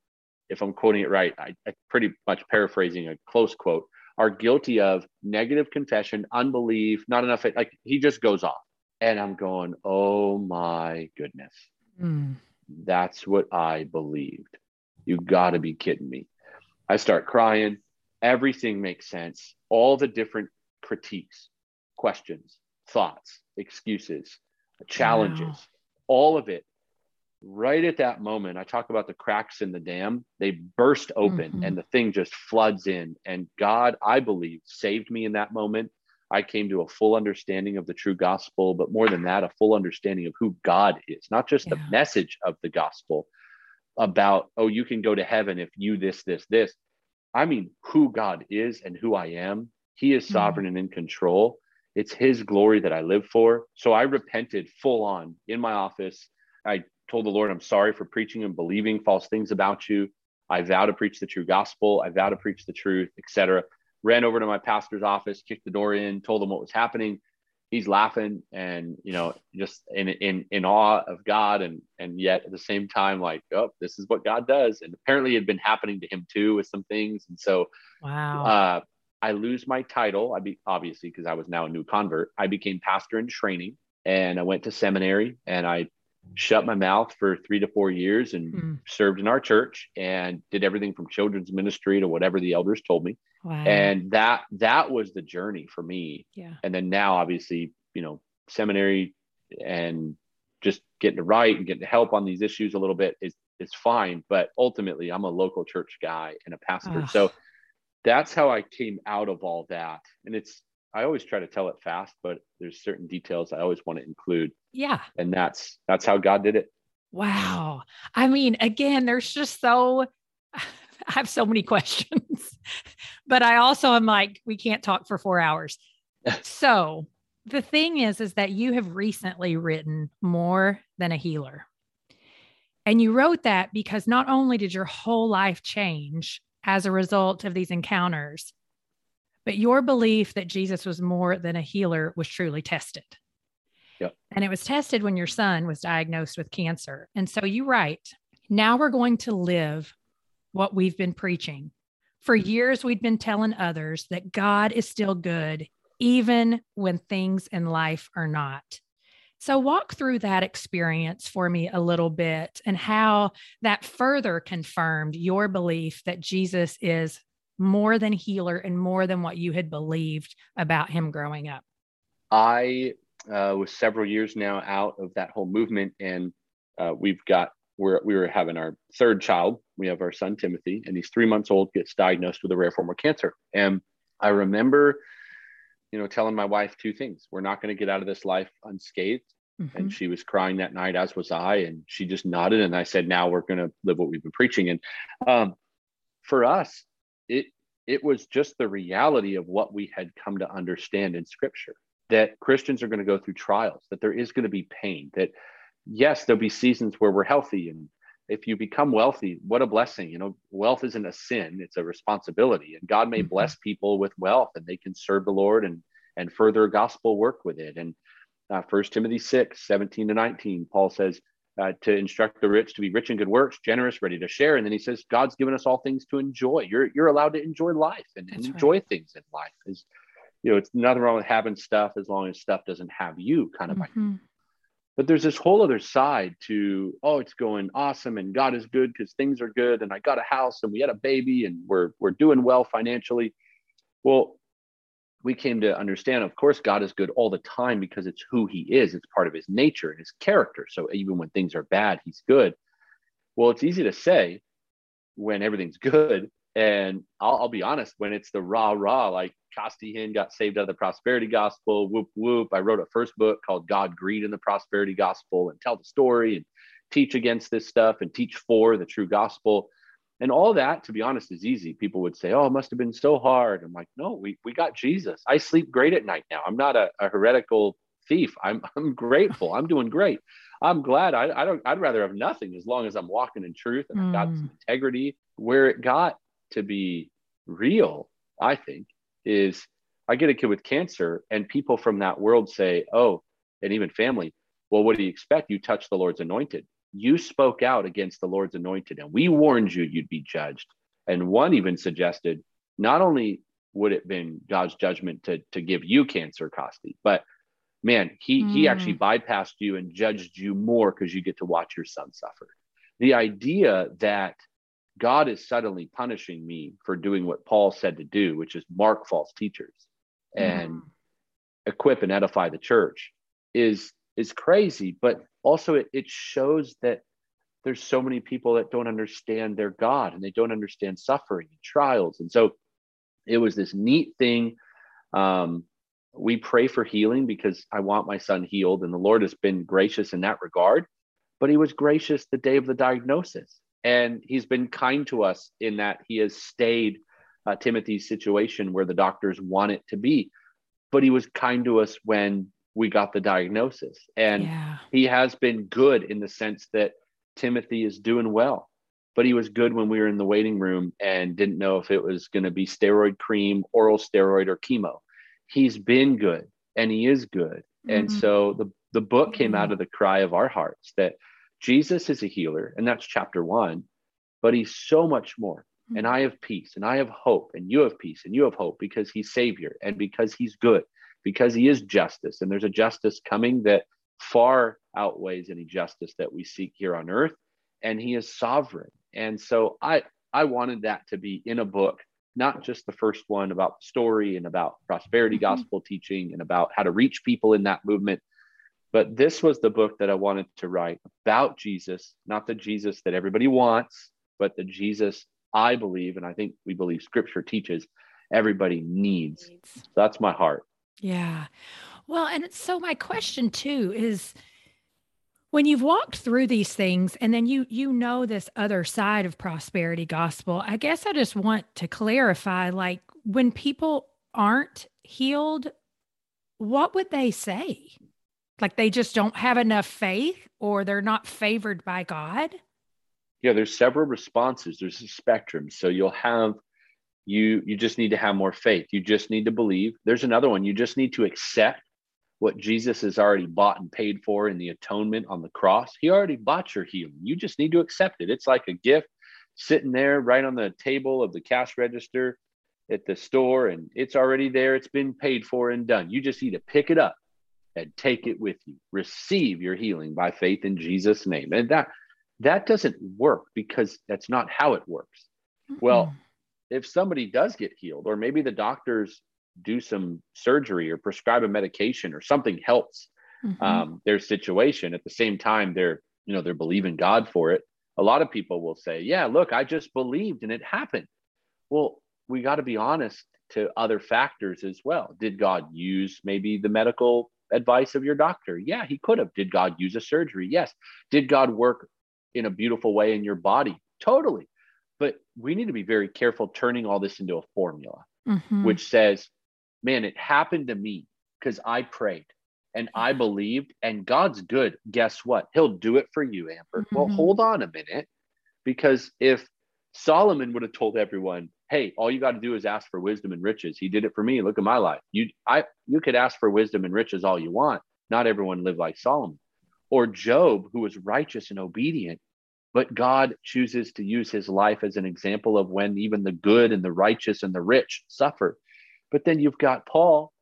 if i'm quoting it right I, I pretty much paraphrasing a close quote are guilty of negative confession, unbelief, not enough. Like he just goes off. And I'm going, oh my goodness. Mm. That's what I believed. You got to be kidding me. I start crying. Everything makes sense. All the different critiques, questions, thoughts, excuses, challenges, wow. all of it right at that moment, I talk about the cracks in the dam, they burst open mm-hmm. and the thing just floods in. And God, I believe, saved me in that moment. I came to a full understanding of the true gospel, but more than that, a full understanding of who God is, not just yeah. the message of the gospel about, oh, you can go to heaven if you this, this, this. I mean, who God is and who I am. He is mm-hmm. sovereign mm-hmm. and in control. It's His glory that I live for. So I repented full on in my office. I told the Lord, I'm sorry for preaching and believing false things about you. I vow to preach the true gospel. I vow to preach the truth, etc. Ran over to my pastor's office, kicked the door in, told him what was happening. He's laughing and you know, just in in in awe of God, and and yet at the same time, like, oh, this is what God does. And apparently, it had been happening to him too with some things. And so, wow. Uh, I lose my title. I be obviously because I was now a new convert. I became pastor in training, and I went to seminary, and I shut my mouth for three to four years and mm. served in our church and did everything from children's ministry to whatever the elders told me. Wow. And that that was the journey for me. Yeah. And then now obviously, you know, seminary and just getting to write and getting to help on these issues a little bit is is fine. But ultimately I'm a local church guy and a pastor. So that's how I came out of all that. And it's I always try to tell it fast, but there's certain details I always want to include. Yeah. And that's that's how God did it. Wow. I mean, again, there's just so I have so many questions. But I also am like, we can't talk for four hours. so the thing is, is that you have recently written more than a healer. And you wrote that because not only did your whole life change as a result of these encounters, but your belief that Jesus was more than a healer was truly tested. Yep. And it was tested when your son was diagnosed with cancer. And so you write, now we're going to live what we've been preaching. For years, we've been telling others that God is still good, even when things in life are not. So, walk through that experience for me a little bit and how that further confirmed your belief that Jesus is more than healer and more than what you had believed about him growing up. I uh, was several years now out of that whole movement, and uh, we've got we're we were having our third child. We have our son Timothy, and he's three months old. Gets diagnosed with a rare form of cancer, and I remember you know, telling my wife two things. We're not going to get out of this life unscathed. Mm-hmm. And she was crying that night, as was I. And she just nodded. And I said, now we're going to live what we've been preaching. And um, for us, it, it was just the reality of what we had come to understand in scripture that Christians are going to go through trials, that there is going to be pain, that yes, there'll be seasons where we're healthy. And if you become wealthy, what a blessing. You know, wealth isn't a sin, it's a responsibility. And God may mm-hmm. bless people with wealth and they can serve the Lord and and further gospel work with it. And uh, First Timothy 6, 17 to 19, Paul says, uh, to instruct the rich to be rich in good works, generous, ready to share. And then he says, God's given us all things to enjoy. You're you're allowed to enjoy life and, and enjoy right. things in life. Is you know, it's nothing wrong with having stuff as long as stuff doesn't have you, kind of. Mm-hmm. But there's this whole other side to, oh, it's going awesome and God is good because things are good and I got a house and we had a baby and we're we're doing well financially. Well, we came to understand, of course, God is good all the time because it's who he is. It's part of his nature and his character. So even when things are bad, he's good. Well, it's easy to say when everything's good. And I'll, I'll be honest, when it's the rah rah, like Costi Hinn got saved out of the prosperity gospel, whoop whoop. I wrote a first book called God, Greed, and the Prosperity Gospel and tell the story and teach against this stuff and teach for the true gospel. And all that to be honest is easy. People would say oh it must have been so hard. I'm like no we, we got jesus. I sleep great at night now. I'm not a, a heretical thief. I'm i'm grateful. I'm doing great. I'm glad. I, I don't i'd rather have nothing as long as i'm walking in truth and i've got some mm. integrity where it got to be real i think is i get a kid with cancer and people from that world say oh and even family well what do you expect you touch the lord's anointed you spoke out against the Lord's anointed, and we warned you you'd be judged. And one even suggested not only would it have been God's judgment to, to give you cancer, Costi, but man, he mm. he actually bypassed you and judged you more because you get to watch your son suffer. The idea that God is suddenly punishing me for doing what Paul said to do, which is mark false teachers and mm. equip and edify the church, is is crazy. But also it, it shows that there's so many people that don't understand their God and they don't understand suffering and trials. And so it was this neat thing. Um, we pray for healing because I want my son healed, and the Lord has been gracious in that regard. But he was gracious the day of the diagnosis. And he's been kind to us in that he has stayed uh, Timothy's situation where the doctors want it to be. But he was kind to us when we got the diagnosis. And yeah. he has been good in the sense that Timothy is doing well. But he was good when we were in the waiting room and didn't know if it was going to be steroid cream, oral steroid, or chemo. He's been good and he is good. Mm-hmm. And so the, the book came out of the cry of our hearts that Jesus is a healer, and that's chapter one, but he's so much more. And mm-hmm. I have peace and I have hope, and you have peace and you have hope because he's Savior and because he's good because he is justice and there's a justice coming that far outweighs any justice that we seek here on earth and he is sovereign and so i i wanted that to be in a book not just the first one about the story and about prosperity mm-hmm. gospel teaching and about how to reach people in that movement but this was the book that i wanted to write about jesus not the jesus that everybody wants but the jesus i believe and i think we believe scripture teaches everybody needs so that's my heart yeah. Well, and so my question too is when you've walked through these things and then you you know this other side of prosperity gospel, I guess I just want to clarify like when people aren't healed, what would they say? Like they just don't have enough faith or they're not favored by God? Yeah, there's several responses. There's a spectrum. So you'll have you you just need to have more faith. You just need to believe. There's another one. You just need to accept what jesus has already bought and paid for in the atonement on the cross. He already bought your healing. You just need to accept it. It's like a gift sitting there right on the table of the cash register at the store and it's already there. It's been paid for and done. You just need to pick it up and take it with you. Receive your healing by faith in Jesus' name. And that that doesn't work because that's not how it works. Mm-hmm. Well, if somebody does get healed, or maybe the doctors do some surgery or prescribe a medication or something helps mm-hmm. um, their situation at the same time they're you know they're believing god for it a lot of people will say yeah look i just believed and it happened well we got to be honest to other factors as well did god use maybe the medical advice of your doctor yeah he could have did god use a surgery yes did god work in a beautiful way in your body totally but we need to be very careful turning all this into a formula mm-hmm. which says man it happened to me because i prayed and I believed, and God's good. Guess what? He'll do it for you, Amber. Mm-hmm. Well, hold on a minute, because if Solomon would have told everyone, "Hey, all you got to do is ask for wisdom and riches," he did it for me. Look at my life. You, I, you could ask for wisdom and riches all you want. Not everyone lived like Solomon, or Job, who was righteous and obedient, but God chooses to use his life as an example of when even the good and the righteous and the rich suffer. But then you've got Paul,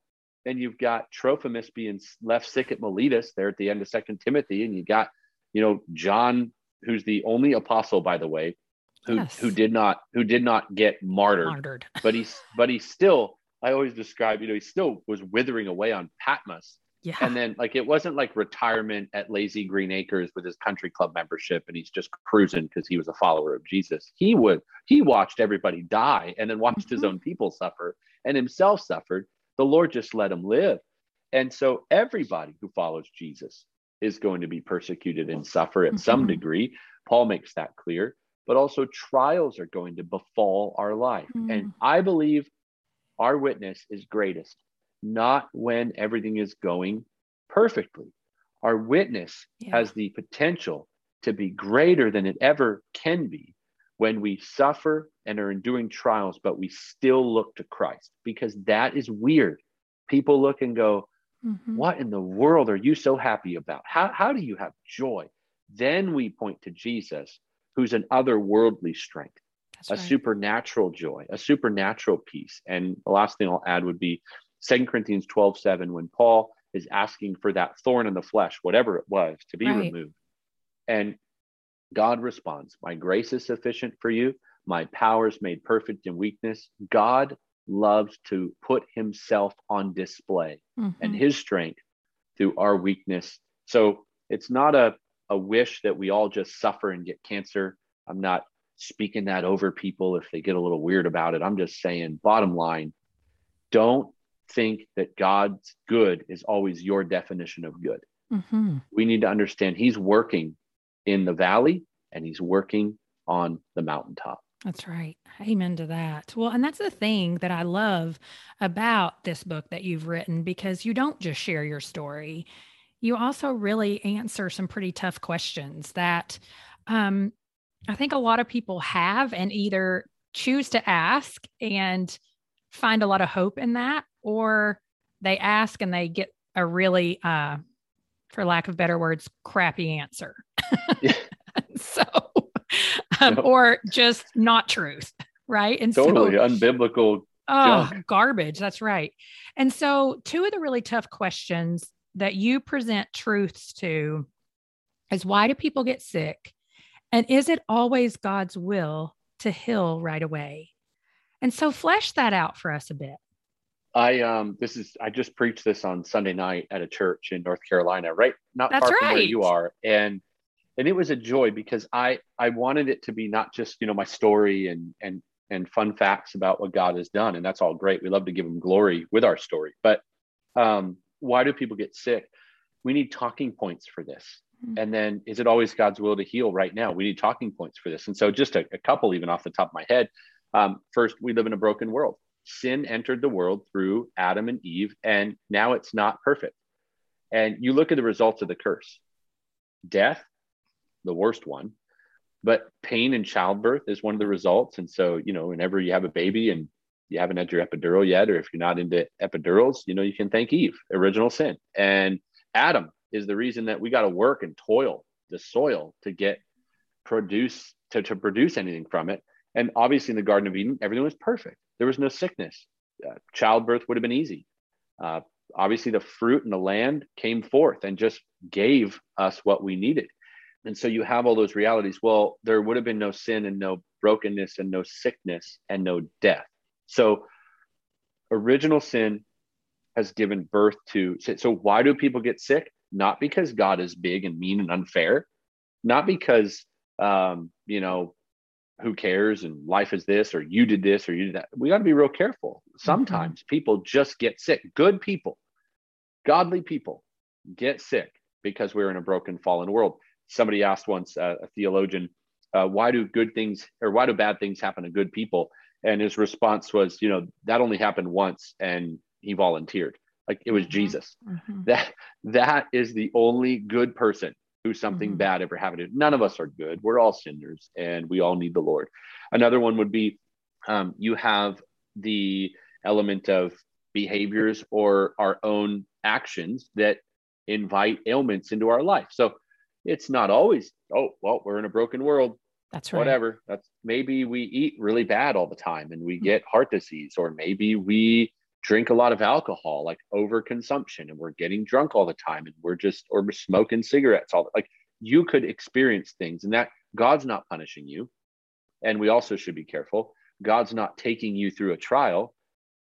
and you've got Trophimus being left sick at Miletus there at the end of Second Timothy, and you got, you know, John, who's the only apostle, by the way, who yes. who did not who did not get martyred, martyred. but he's but he still I always describe, you know, he still was withering away on Patmos. Yeah. And then like it wasn't like retirement at Lazy Green Acres with his country club membership and he's just cruising because he was a follower of Jesus. He would he watched everybody die and then watched mm-hmm. his own people suffer and himself suffered the Lord just let him live. And so everybody who follows Jesus is going to be persecuted and suffer at mm-hmm. some degree. Paul makes that clear, but also trials are going to befall our life. Mm-hmm. And I believe our witness is greatest, not when everything is going perfectly. Our witness yeah. has the potential to be greater than it ever can be when we suffer and are enduring trials, but we still look to Christ because that is weird. People look and go, mm-hmm. What in the world are you so happy about? How, how do you have joy? Then we point to Jesus, who's an otherworldly strength, That's a right. supernatural joy, a supernatural peace. And the last thing I'll add would be Second Corinthians 12 7, when Paul is asking for that thorn in the flesh, whatever it was, to be right. removed. And God responds, My grace is sufficient for you. My power is made perfect in weakness. God loves to put himself on display mm-hmm. and his strength through our weakness. So it's not a, a wish that we all just suffer and get cancer. I'm not speaking that over people if they get a little weird about it. I'm just saying, bottom line, don't think that God's good is always your definition of good. Mm-hmm. We need to understand He's working in the valley and he's working on the mountaintop. That's right. Amen to that. Well, and that's the thing that I love about this book that you've written because you don't just share your story. You also really answer some pretty tough questions that um, I think a lot of people have and either choose to ask and find a lot of hope in that, or they ask and they get a really, uh, for lack of better words, crappy answer. so, um, or just not truth, right? And totally so, unbiblical. Oh, junk. garbage. That's right. And so, two of the really tough questions that you present truths to is why do people get sick? And is it always God's will to heal right away? And so, flesh that out for us a bit. I um this is I just preached this on Sunday night at a church in North Carolina, right? Not That's far right. from where you are. And and it was a joy because I I wanted it to be not just you know my story and and and fun facts about what God has done, and that's all great. We love to give Him glory with our story, but um, why do people get sick? We need talking points for this. Mm-hmm. And then, is it always God's will to heal right now? We need talking points for this. And so, just a, a couple, even off the top of my head. Um, first, we live in a broken world. Sin entered the world through Adam and Eve, and now it's not perfect. And you look at the results of the curse death, the worst one. But pain and childbirth is one of the results. And so, you know, whenever you have a baby and you haven't had your epidural yet, or if you're not into epidurals, you know, you can thank Eve, original sin. And Adam is the reason that we got to work and toil the soil to get produce to, to produce anything from it. And obviously in the Garden of Eden, everything was perfect. There was no sickness. Uh, childbirth would have been easy. Uh, obviously the fruit and the land came forth and just gave us what we needed. And so you have all those realities. Well, there would have been no sin and no brokenness and no sickness and no death. So original sin has given birth to. So why do people get sick? Not because God is big and mean and unfair, not because um, you know who cares and life is this or you did this or you did that. We got to be real careful. Mm-hmm. Sometimes mm-hmm. people just get sick. Good people, godly people get sick because we're in a broken, fallen world. Somebody asked once, uh, a theologian, uh, why do good things or why do bad things happen to good people? And his response was, you know, that only happened once and he volunteered. Like it was mm-hmm. Jesus. Mm-hmm. That that is the only good person who something mm-hmm. bad ever happened to. None of us are good. We're all sinners and we all need the Lord. Another one would be um, you have the element of behaviors or our own actions that invite ailments into our life. So it's not always, oh, well, we're in a broken world. That's right. Whatever. That's maybe we eat really bad all the time and we mm-hmm. get heart disease, or maybe we drink a lot of alcohol, like overconsumption, and we're getting drunk all the time, and we're just or we're smoking cigarettes all the, like you could experience things, and that God's not punishing you. And we also should be careful. God's not taking you through a trial.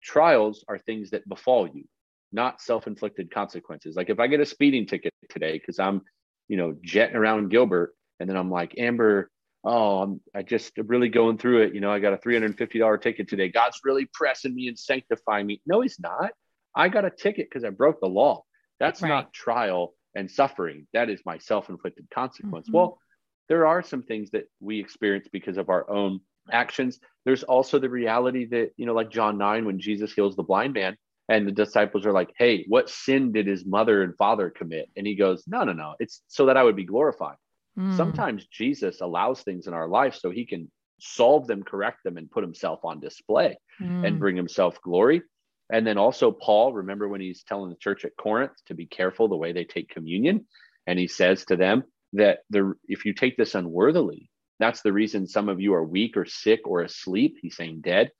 Trials are things that befall you, not self-inflicted consequences. Like if I get a speeding ticket today because I'm, you know, jetting around Gilbert, and then I'm like, Amber, oh, I'm I just really going through it. You know, I got a $350 ticket today. God's really pressing me and sanctifying me. No, he's not. I got a ticket because I broke the law. That's right. not trial and suffering. That is my self-inflicted consequence. Mm-hmm. Well, there are some things that we experience because of our own actions. There's also the reality that, you know, like John 9, when Jesus heals the blind man, and the disciples are like, Hey, what sin did his mother and father commit? And he goes, No, no, no. It's so that I would be glorified. Mm. Sometimes Jesus allows things in our life so he can solve them, correct them, and put himself on display mm. and bring himself glory. And then also, Paul, remember when he's telling the church at Corinth to be careful the way they take communion? And he says to them that the, if you take this unworthily, that's the reason some of you are weak or sick or asleep. He's saying dead.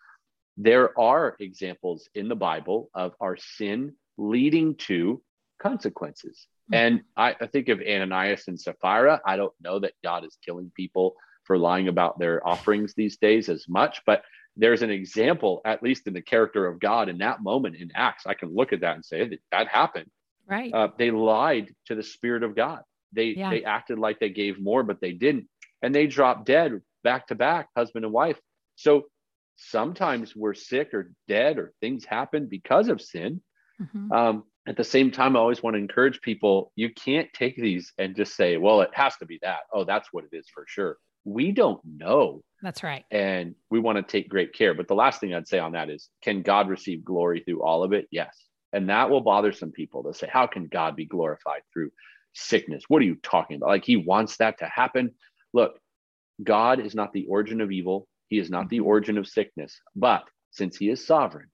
There are examples in the Bible of our sin leading to consequences. Hmm. And I, I think of Ananias and Sapphira. I don't know that God is killing people for lying about their offerings these days as much, but there's an example, at least in the character of God in that moment in Acts. I can look at that and say that that happened. Right. Uh, they lied to the Spirit of God. They yeah. they acted like they gave more, but they didn't, and they dropped dead back to back, husband and wife. So sometimes we're sick or dead, or things happen because of sin. Mm-hmm. Um, at the same time, I always want to encourage people you can't take these and just say, well, it has to be that. Oh, that's what it is for sure. We don't know. That's right. And we want to take great care. But the last thing I'd say on that is can God receive glory through all of it? Yes. And that will bother some people to say, how can God be glorified through sickness? What are you talking about? Like he wants that to happen. Look, God is not the origin of evil, he is not the origin of sickness. But since he is sovereign,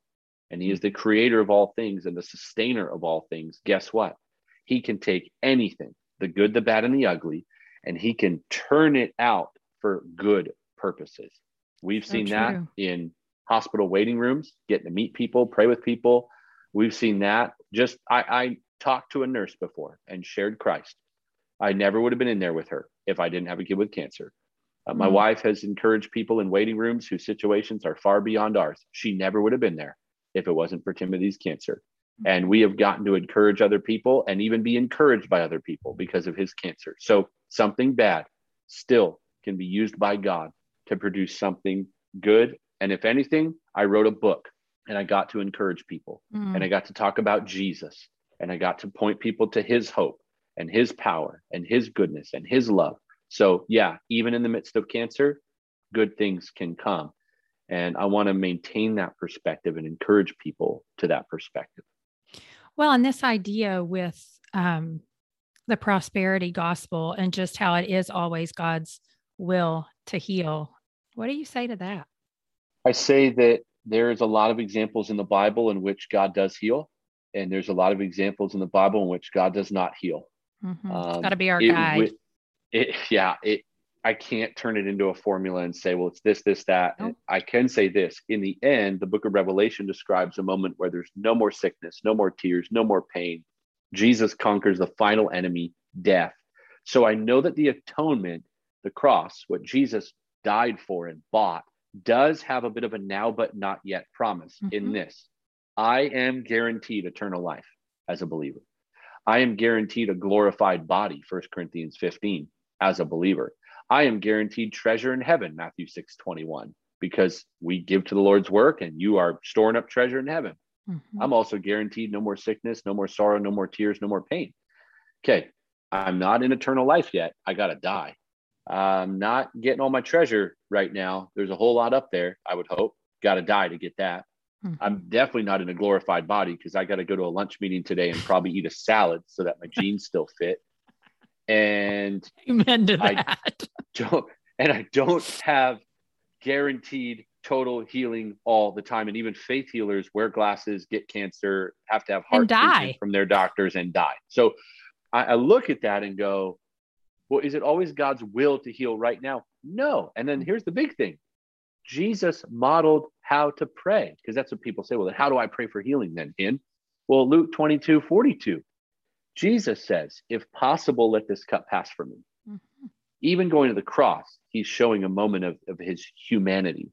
and he is the creator of all things and the sustainer of all things, guess what? He can take anything, the good, the bad, and the ugly, and he can turn it out for good purposes. We've so seen true. that in hospital waiting rooms, getting to meet people, pray with people. We've seen that. Just I, I talked to a nurse before and shared Christ. I never would have been in there with her if I didn't have a kid with cancer. Uh, my mm-hmm. wife has encouraged people in waiting rooms whose situations are far beyond ours. She never would have been there if it wasn't for Timothy's cancer. And we have gotten to encourage other people and even be encouraged by other people because of his cancer. So something bad still can be used by God to produce something good. And if anything, I wrote a book and I got to encourage people mm. and I got to talk about Jesus and I got to point people to his hope and his power and his goodness and his love. So, yeah, even in the midst of cancer, good things can come. And I want to maintain that perspective and encourage people to that perspective. Well, and this idea with um, the prosperity gospel and just how it is always God's will to heal. What do you say to that? I say that there's a lot of examples in the Bible in which God does heal, and there's a lot of examples in the Bible in which God does not heal. Mm-hmm. Um, got to be our guide. It, yeah, it I can't turn it into a formula and say, well, it's this, this, that. Nope. I can say this. In the end, the book of Revelation describes a moment where there's no more sickness, no more tears, no more pain. Jesus conquers the final enemy, death. So I know that the atonement, the cross, what Jesus died for and bought, does have a bit of a now but not yet promise mm-hmm. in this. I am guaranteed eternal life as a believer. I am guaranteed a glorified body, 1 Corinthians 15, as a believer. I am guaranteed treasure in heaven, Matthew 6 21, because we give to the Lord's work and you are storing up treasure in heaven. Mm-hmm. I'm also guaranteed no more sickness, no more sorrow, no more tears, no more pain. Okay, I'm not in eternal life yet. I got to die. I'm not getting all my treasure right now. There's a whole lot up there, I would hope. Got to die to get that. Mm-hmm. I'm definitely not in a glorified body because I got to go to a lunch meeting today and probably eat a salad so that my jeans still fit. And Amen to that. I don't, and I don't have guaranteed total healing all the time. And even faith healers wear glasses, get cancer, have to have heart treatment from their doctors and die. So I, I look at that and go, well, is it always God's will to heal right now? No. And then here's the big thing Jesus modeled how to pray because that's what people say. Well, then how do I pray for healing then, in? Well, Luke 22 42, Jesus says, if possible, let this cup pass from me. Even going to the cross, he's showing a moment of, of his humanity.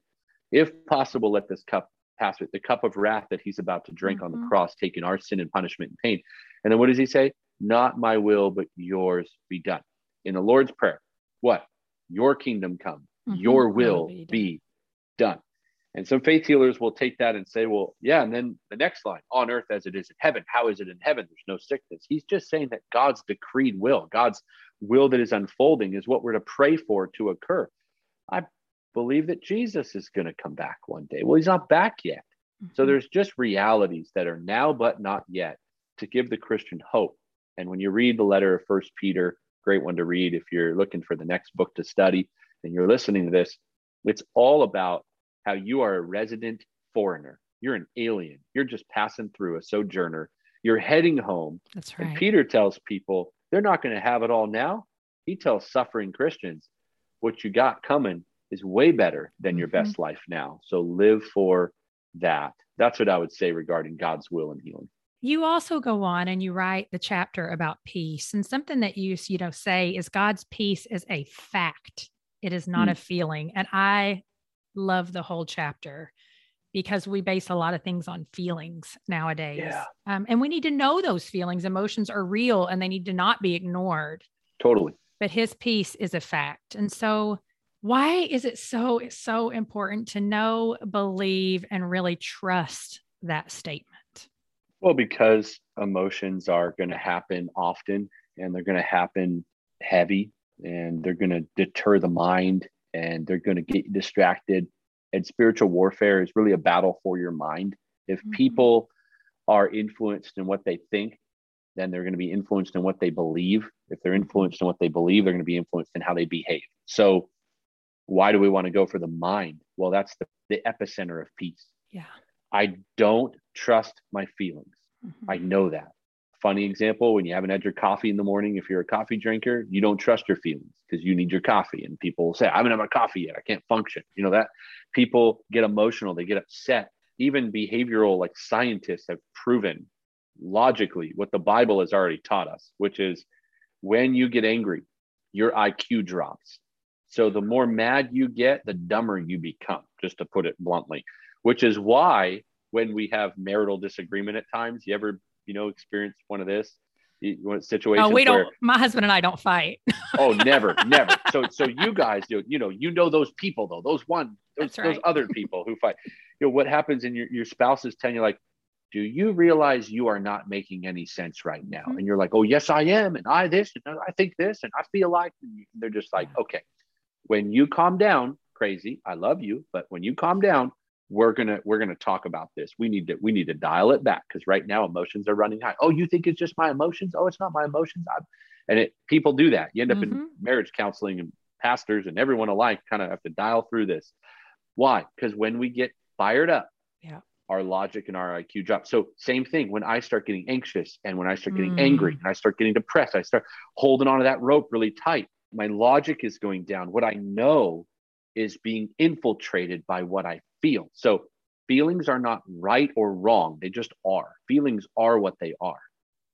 If possible, let this cup pass with the cup of wrath that he's about to drink mm-hmm. on the mm-hmm. cross, taking our sin and punishment and pain. And then what does he say? Not my will, but yours be done. In the Lord's Prayer, what? Your kingdom come, mm-hmm. your will be done. be done. And some faith healers will take that and say, well, yeah. And then the next line, on earth as it is in heaven. How is it in heaven? There's no sickness. He's just saying that God's decreed will, God's will that is unfolding is what we're to pray for to occur. I believe that Jesus is going to come back one day. Well, he's not back yet. Mm-hmm. So there's just realities that are now but not yet to give the Christian hope. And when you read the letter of First Peter, great one to read if you're looking for the next book to study and you're listening to this, it's all about how you are a resident foreigner. You're an alien. You're just passing through a sojourner. You're heading home. That's right. And Peter tells people they're not going to have it all now. He tells suffering Christians, what you got coming is way better than your mm-hmm. best life now. So live for that. That's what I would say regarding God's will and healing. You also go on and you write the chapter about peace. And something that you, you know, say is God's peace is a fact. It is not mm. a feeling. And I love the whole chapter because we base a lot of things on feelings nowadays. Yeah. Um, and we need to know those feelings. Emotions are real and they need to not be ignored. Totally. But his peace is a fact. And so, why is it so so important to know, believe, and really trust that statement? Well, because emotions are going to happen often and they're going to happen heavy and they're going to deter the mind and they're going to get you distracted. And spiritual warfare is really a battle for your mind. If mm-hmm. people are influenced in what they think, then they're going to be influenced in what they believe. If they're influenced in what they believe, they're going to be influenced in how they behave. So, why do we want to go for the mind? Well, that's the, the epicenter of peace. Yeah. I don't trust my feelings. Mm-hmm. I know that funny example when you haven't had your coffee in the morning if you're a coffee drinker you don't trust your feelings because you need your coffee and people say i haven't had my coffee yet. I can't function. You know that people get emotional they get upset. Even behavioral like scientists have proven logically what the bible has already taught us which is when you get angry your iq drops. So the more mad you get the dumber you become just to put it bluntly which is why when we have marital disagreement at times you ever you know experienced one of this situation? Oh, we don't. my husband and I don't fight. oh, never, never. So, so you guys do. You know, you know those people though. Those one, those, right. those other people who fight. You know what happens, in your your spouse is telling you like, do you realize you are not making any sense right now? Mm-hmm. And you're like, oh yes, I am, and I this, and I think this, and I feel like. They're just like, okay, when you calm down, crazy. I love you, but when you calm down, we're gonna we're gonna talk about this. We need to we need to dial it back because right now emotions are running high. Oh you think it's just my emotions? Oh it's not my emotions. I'm, and it people do that. You end up mm-hmm. in marriage counseling and pastors and everyone alike kind of have to dial through this. Why? Because when we get fired up yeah. our logic and our iq drop. So same thing. When i start getting anxious and when i start getting mm. angry and i start getting depressed i start holding onto that rope really tight. My logic is going down. What I know is being infiltrated by what I feel. So feelings are not right or wrong, they just are. Feelings are what they are.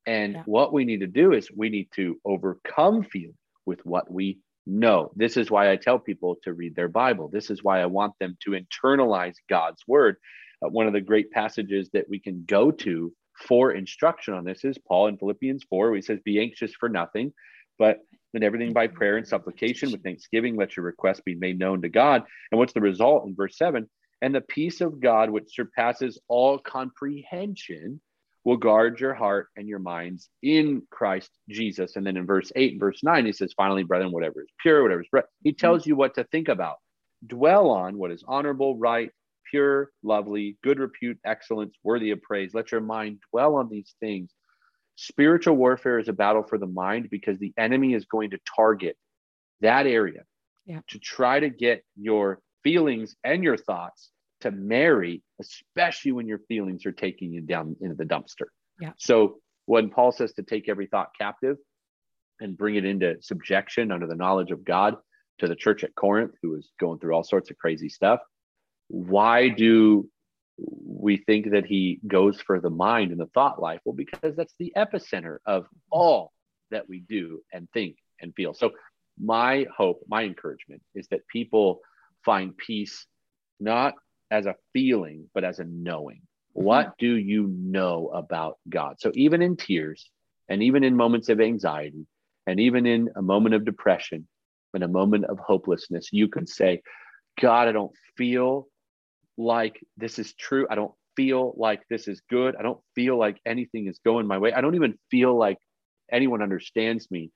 And yeah. what we need to do is we need to overcome feelings with what we know. This is why I tell people to read their Bible. This is why I want them to internalize God's word. Uh, one of the great passages that we can go to for instruction on this is Paul in Philippians 4, where he says, Be anxious for nothing, but in everything by mm-hmm. prayer and supplication with thanksgiving, let your requests be made known to God. And what's the result in verse 7? And the peace of God, which surpasses all comprehension, will guard your heart and your minds in Christ Jesus. And then in verse 8 and verse 9, he says, finally, brethren, whatever is pure, whatever is right, he tells mm-hmm. you what to think about. Dwell on what is honorable, right, pure, lovely, good repute, excellence, worthy of praise. Let your mind dwell on these things. Spiritual warfare is a battle for the mind because the enemy is going to target that area yeah. to try to get your feelings and your thoughts to marry, especially when your feelings are taking you down into the dumpster. Yeah. So when Paul says to take every thought captive and bring it into subjection under the knowledge of God to the church at Corinth, who was going through all sorts of crazy stuff, why do we think that he goes for the mind and the thought life? Well, because that's the epicenter of all that we do and think and feel. So, my hope, my encouragement is that people find peace not as a feeling, but as a knowing. Mm-hmm. What do you know about God? So, even in tears, and even in moments of anxiety, and even in a moment of depression, in a moment of hopelessness, you can say, God, I don't feel like this is true. I don't feel like this is good. I don't feel like anything is going my way. I don't even feel like anyone understands me.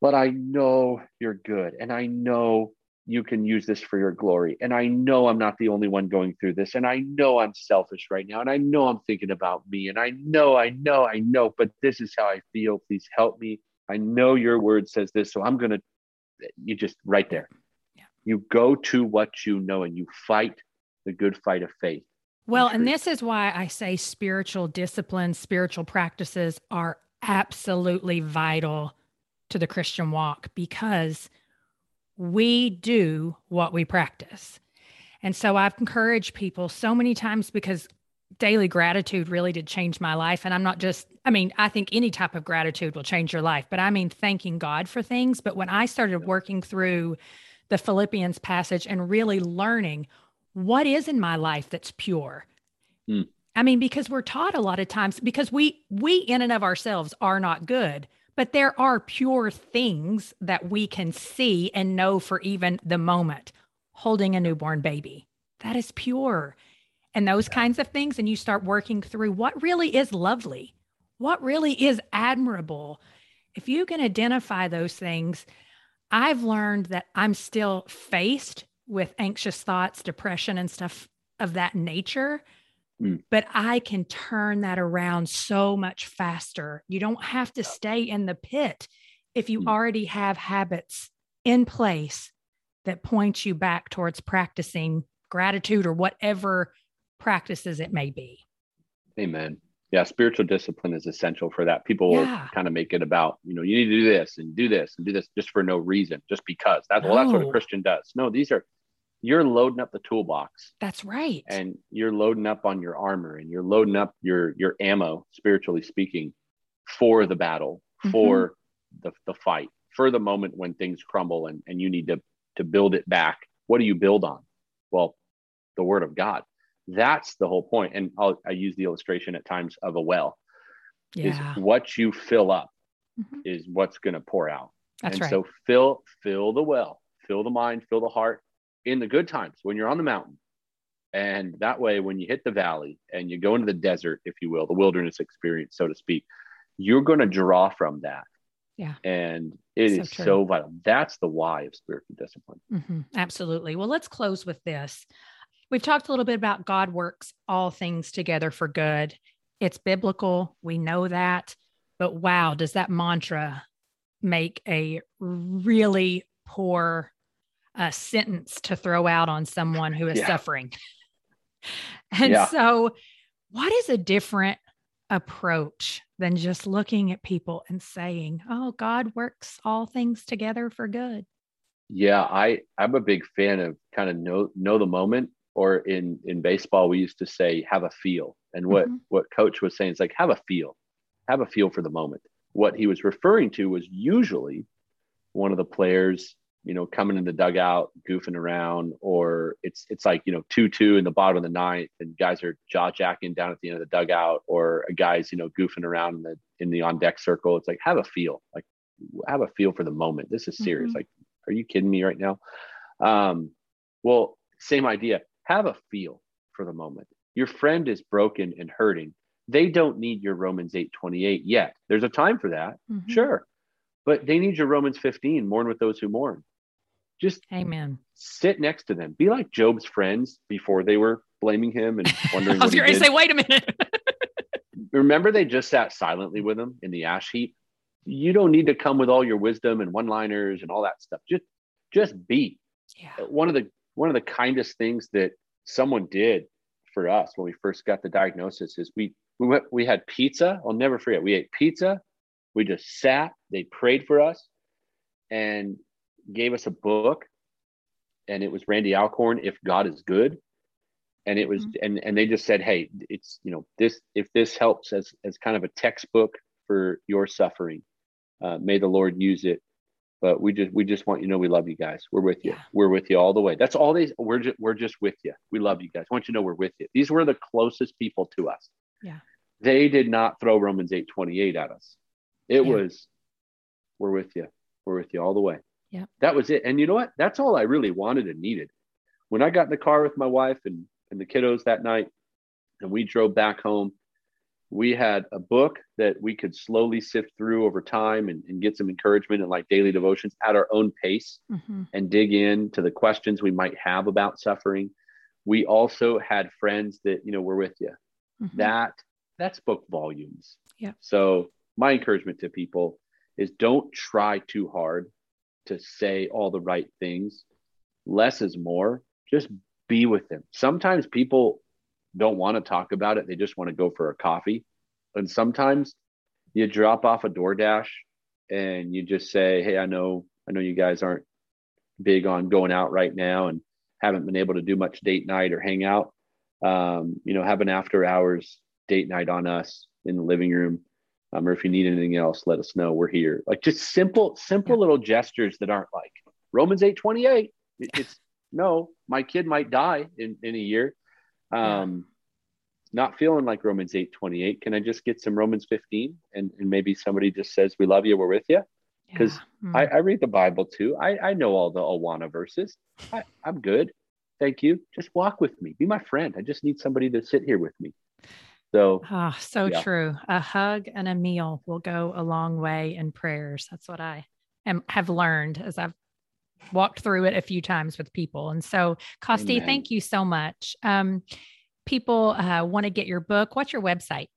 But I know you're good. And I know you can use this for your glory. And I know I'm not the only one going through this. And I know I'm selfish right now. And I know I'm thinking about me. And I know, I know, I know, but this is how I feel. Please help me. I know your word says this. So I'm going to, you just right there. You go to what you know and you fight the good fight of faith. Well, and this is why I say spiritual disciplines, spiritual practices are absolutely vital to the Christian walk because we do what we practice. And so I've encouraged people so many times because daily gratitude really did change my life. And I'm not just, I mean, I think any type of gratitude will change your life, but I mean thanking God for things. But when I started working through the Philippians passage and really learning what is in my life that's pure. Mm. I mean, because we're taught a lot of times because we we in and of ourselves are not good, but there are pure things that we can see and know for even the moment. Holding a newborn baby, that is pure. And those yeah. kinds of things. And you start working through what really is lovely, what really is admirable. If you can identify those things, I've learned that I'm still faced with anxious thoughts, depression, and stuff of that nature. Mm. But I can turn that around so much faster. You don't have to stay in the pit if you mm. already have habits in place that point you back towards practicing gratitude or whatever practices it may be. Amen. Yeah, spiritual discipline is essential for that. People yeah. kind of make it about, you know, you need to do this and do this and do this just for no reason, just because. That's no. well, that's what a Christian does. No, these are you're loading up the toolbox. That's right. And you're loading up on your armor and you're loading up your your ammo, spiritually speaking, for the battle, mm-hmm. for the, the fight, for the moment when things crumble and, and you need to to build it back. What do you build on? Well, the word of God. That's the whole point. And I'll, I use the illustration at times of a well. Yeah. Is what you fill up mm-hmm. is what's going to pour out. That's and right. so fill fill the well, fill the mind, fill the heart, in the good times when you're on the mountain. And that way, when you hit the valley and you go into the desert, if you will, the wilderness experience, so to speak, you're going to draw from that. Yeah. And it so is true. so vital. That's the why of spiritual discipline. Mm-hmm. Absolutely. Well, let's close with this. We've talked a little bit about God works all things together for good. It's biblical. We know that. But wow, does that mantra make a really poor a sentence to throw out on someone who is yeah. suffering. and yeah. so, what is a different approach than just looking at people and saying, "Oh, God works all things together for good." Yeah, I I'm a big fan of kind of know know the moment or in in baseball we used to say have a feel. And what mm-hmm. what coach was saying is like have a feel. Have a feel for the moment. What he was referring to was usually one of the players you know, coming in the dugout, goofing around, or it's it's like you know two two in the bottom of the ninth, and guys are jaw jacking down at the end of the dugout, or a guy's you know goofing around in the in the on deck circle. It's like have a feel, like have a feel for the moment. This is serious. Mm-hmm. Like, are you kidding me right now? Um, well, same idea. Have a feel for the moment. Your friend is broken and hurting. They don't need your Romans eight twenty eight yet. There's a time for that, mm-hmm. sure, but they need your Romans fifteen. Mourn with those who mourn just amen. Sit next to them. Be like Job's friends before they were blaming him and wondering. I was going to say, wait a minute. Remember, they just sat silently with him in the ash heap. You don't need to come with all your wisdom and one-liners and all that stuff. Just, just be. Yeah. One of the one of the kindest things that someone did for us when we first got the diagnosis is we we went we had pizza. I'll never forget. We ate pizza. We just sat. They prayed for us, and gave us a book and it was Randy Alcorn, If God is Good. And it was, mm-hmm. and, and they just said, Hey, it's, you know, this, if this helps as, as kind of a textbook for your suffering, uh, may the Lord use it. But we just, we just want you to know, we love you guys. We're with you. Yeah. We're with you all the way. That's all they, we're just, we're just with you. We love you guys. I want you to know we're with you. These were the closest people to us. Yeah. They did not throw Romans 8, 28 at us. It yeah. was, we're with you. We're with you all the way. Yeah. That was it. And you know what? That's all I really wanted and needed. When I got in the car with my wife and, and the kiddos that night, and we drove back home, we had a book that we could slowly sift through over time and, and get some encouragement and like daily devotions at our own pace mm-hmm. and dig in to the questions we might have about suffering. We also had friends that, you know, were with you. Mm-hmm. That that's book volumes. Yeah. So my encouragement to people is don't try too hard to say all the right things. Less is more. Just be with them. Sometimes people don't want to talk about it. They just want to go for a coffee. And sometimes you drop off a DoorDash and you just say, Hey, I know, I know you guys aren't big on going out right now and haven't been able to do much date night or hang out. Um, you know, have an after hours date night on us in the living room um, or if you need anything else, let us know. We're here. Like just simple, simple yeah. little gestures that aren't like Romans eight twenty eight. It's no, my kid might die in, in a year. Um, yeah. Not feeling like Romans eight twenty eight. Can I just get some Romans 15? And, and maybe somebody just says, We love you, we're with you. Because yeah. mm. I, I, read the Bible too. I, I know all the Awana verses. I, I'm good. Thank you. Just walk with me. Be my friend. I just need somebody to sit here with me. So, oh, so yeah. true. A hug and a meal will go a long way in prayers. That's what I am, have learned as I've walked through it a few times with people. And so, Costi, Amen. thank you so much. Um, people uh, want to get your book. What's your website?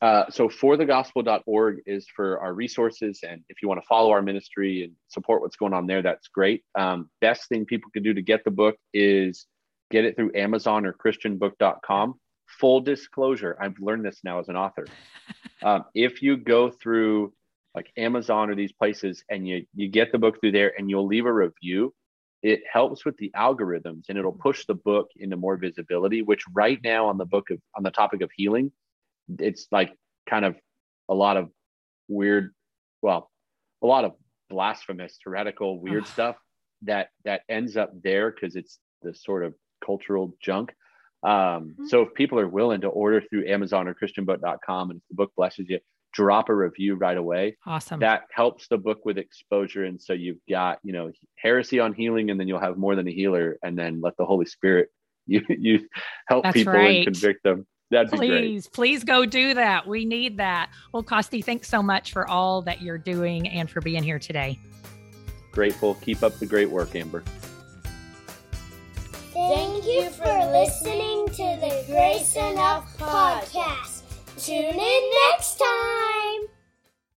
Uh, so forthegospel.org is for our resources and if you want to follow our ministry and support what's going on there that's great um, best thing people can do to get the book is get it through amazon or christianbook.com full disclosure i've learned this now as an author um, if you go through like amazon or these places and you you get the book through there and you'll leave a review it helps with the algorithms and it'll push the book into more visibility which right now on the book of on the topic of healing it's like kind of a lot of weird well a lot of blasphemous heretical weird stuff that that ends up there because it's the sort of cultural junk um, mm-hmm. So if people are willing to order through Amazon or ChristianBook.com and if the book blesses you, drop a review right away. Awesome. That helps the book with exposure. And so you've got, you know, heresy on healing, and then you'll have more than a healer, and then let the Holy Spirit you you help That's people right. and convict them. That'd please, please go do that. We need that. Well, Costi, thanks so much for all that you're doing and for being here today. Grateful. Keep up the great work, Amber. Thank you for listening to the Grace Enough podcast. Tune in next time.